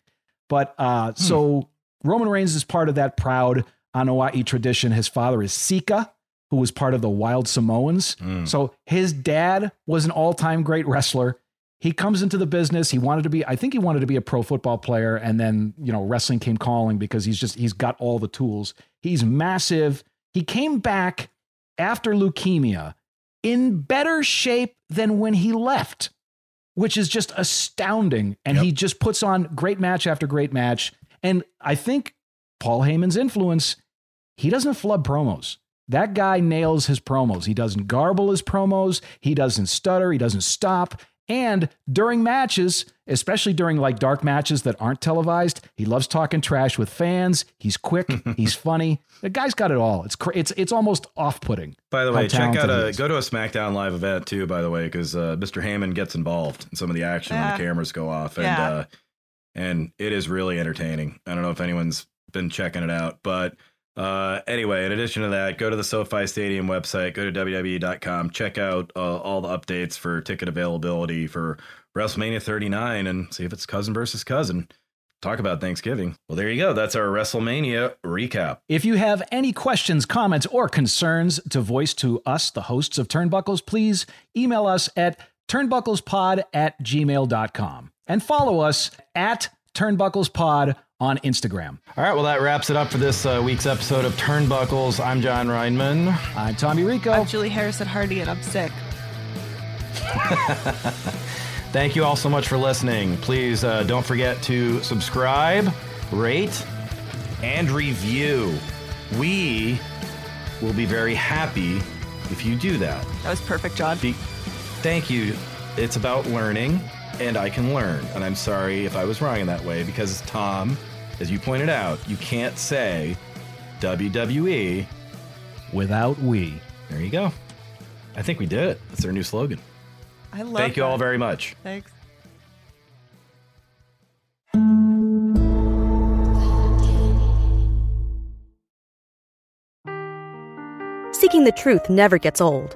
But uh, so Roman Reigns is part of that proud Anoa'i tradition. His father is Sika, who was part of the Wild Samoans. Mm. So his dad was an all-time great wrestler. He comes into the business. He wanted to be, I think he wanted to be a pro football player, and then you know wrestling came calling because he's just he's got all the tools. He's massive. He came back after leukemia in better shape than when he left. which is just astounding. And he just puts on great match after great match. And I think Paul Heyman's influence, he doesn't flub promos. That guy nails his promos. He doesn't garble his promos. He doesn't stutter. He doesn't stop. And during matches, especially during like dark matches that aren't televised, he loves talking trash with fans. He's quick. he's funny. The guy's got it all. It's cra- it's it's almost off-putting. By the way, check out talented a go to a SmackDown live event too. By the way, because uh, Mr. Heyman gets involved in some of the action when the cameras go off, and Yeah. uh, and it is really entertaining. I don't know if anyone's been checking it out, but uh, anyway, in addition to that, go to the SoFi Stadium website, go to WWE.com, check out uh, all the updates for ticket availability for WrestleMania 39, and see if it's cousin versus cousin. Talk about Thanksgiving. Well, there you go. That's our WrestleMania recap. If you have any questions, comments, or concerns to voice to us, the hosts of Turnbuckles, please email us at turnbucklespod at gmail.com and follow us at turnbucklespod on Instagram. All right, well, that wraps it up for this uh, week's episode of Turnbuckles. I'm Jon Rineman. I'm Tommy Rico. I'm Julie Harrison Harney, and I'm sick. Thank you all so much for listening. Please uh, don't forget to subscribe, rate, and review. We will be very happy if you do that. That was perfect, Jon. Be- Thank you. It's about learning, and I can learn. And I'm sorry if I was wrong in that way because, Tom, as you pointed out, you can't say WWE. Without we. There you go. I think we did it. That's our new slogan. I love Thank you all very much. Thanks. Seeking the truth never gets old.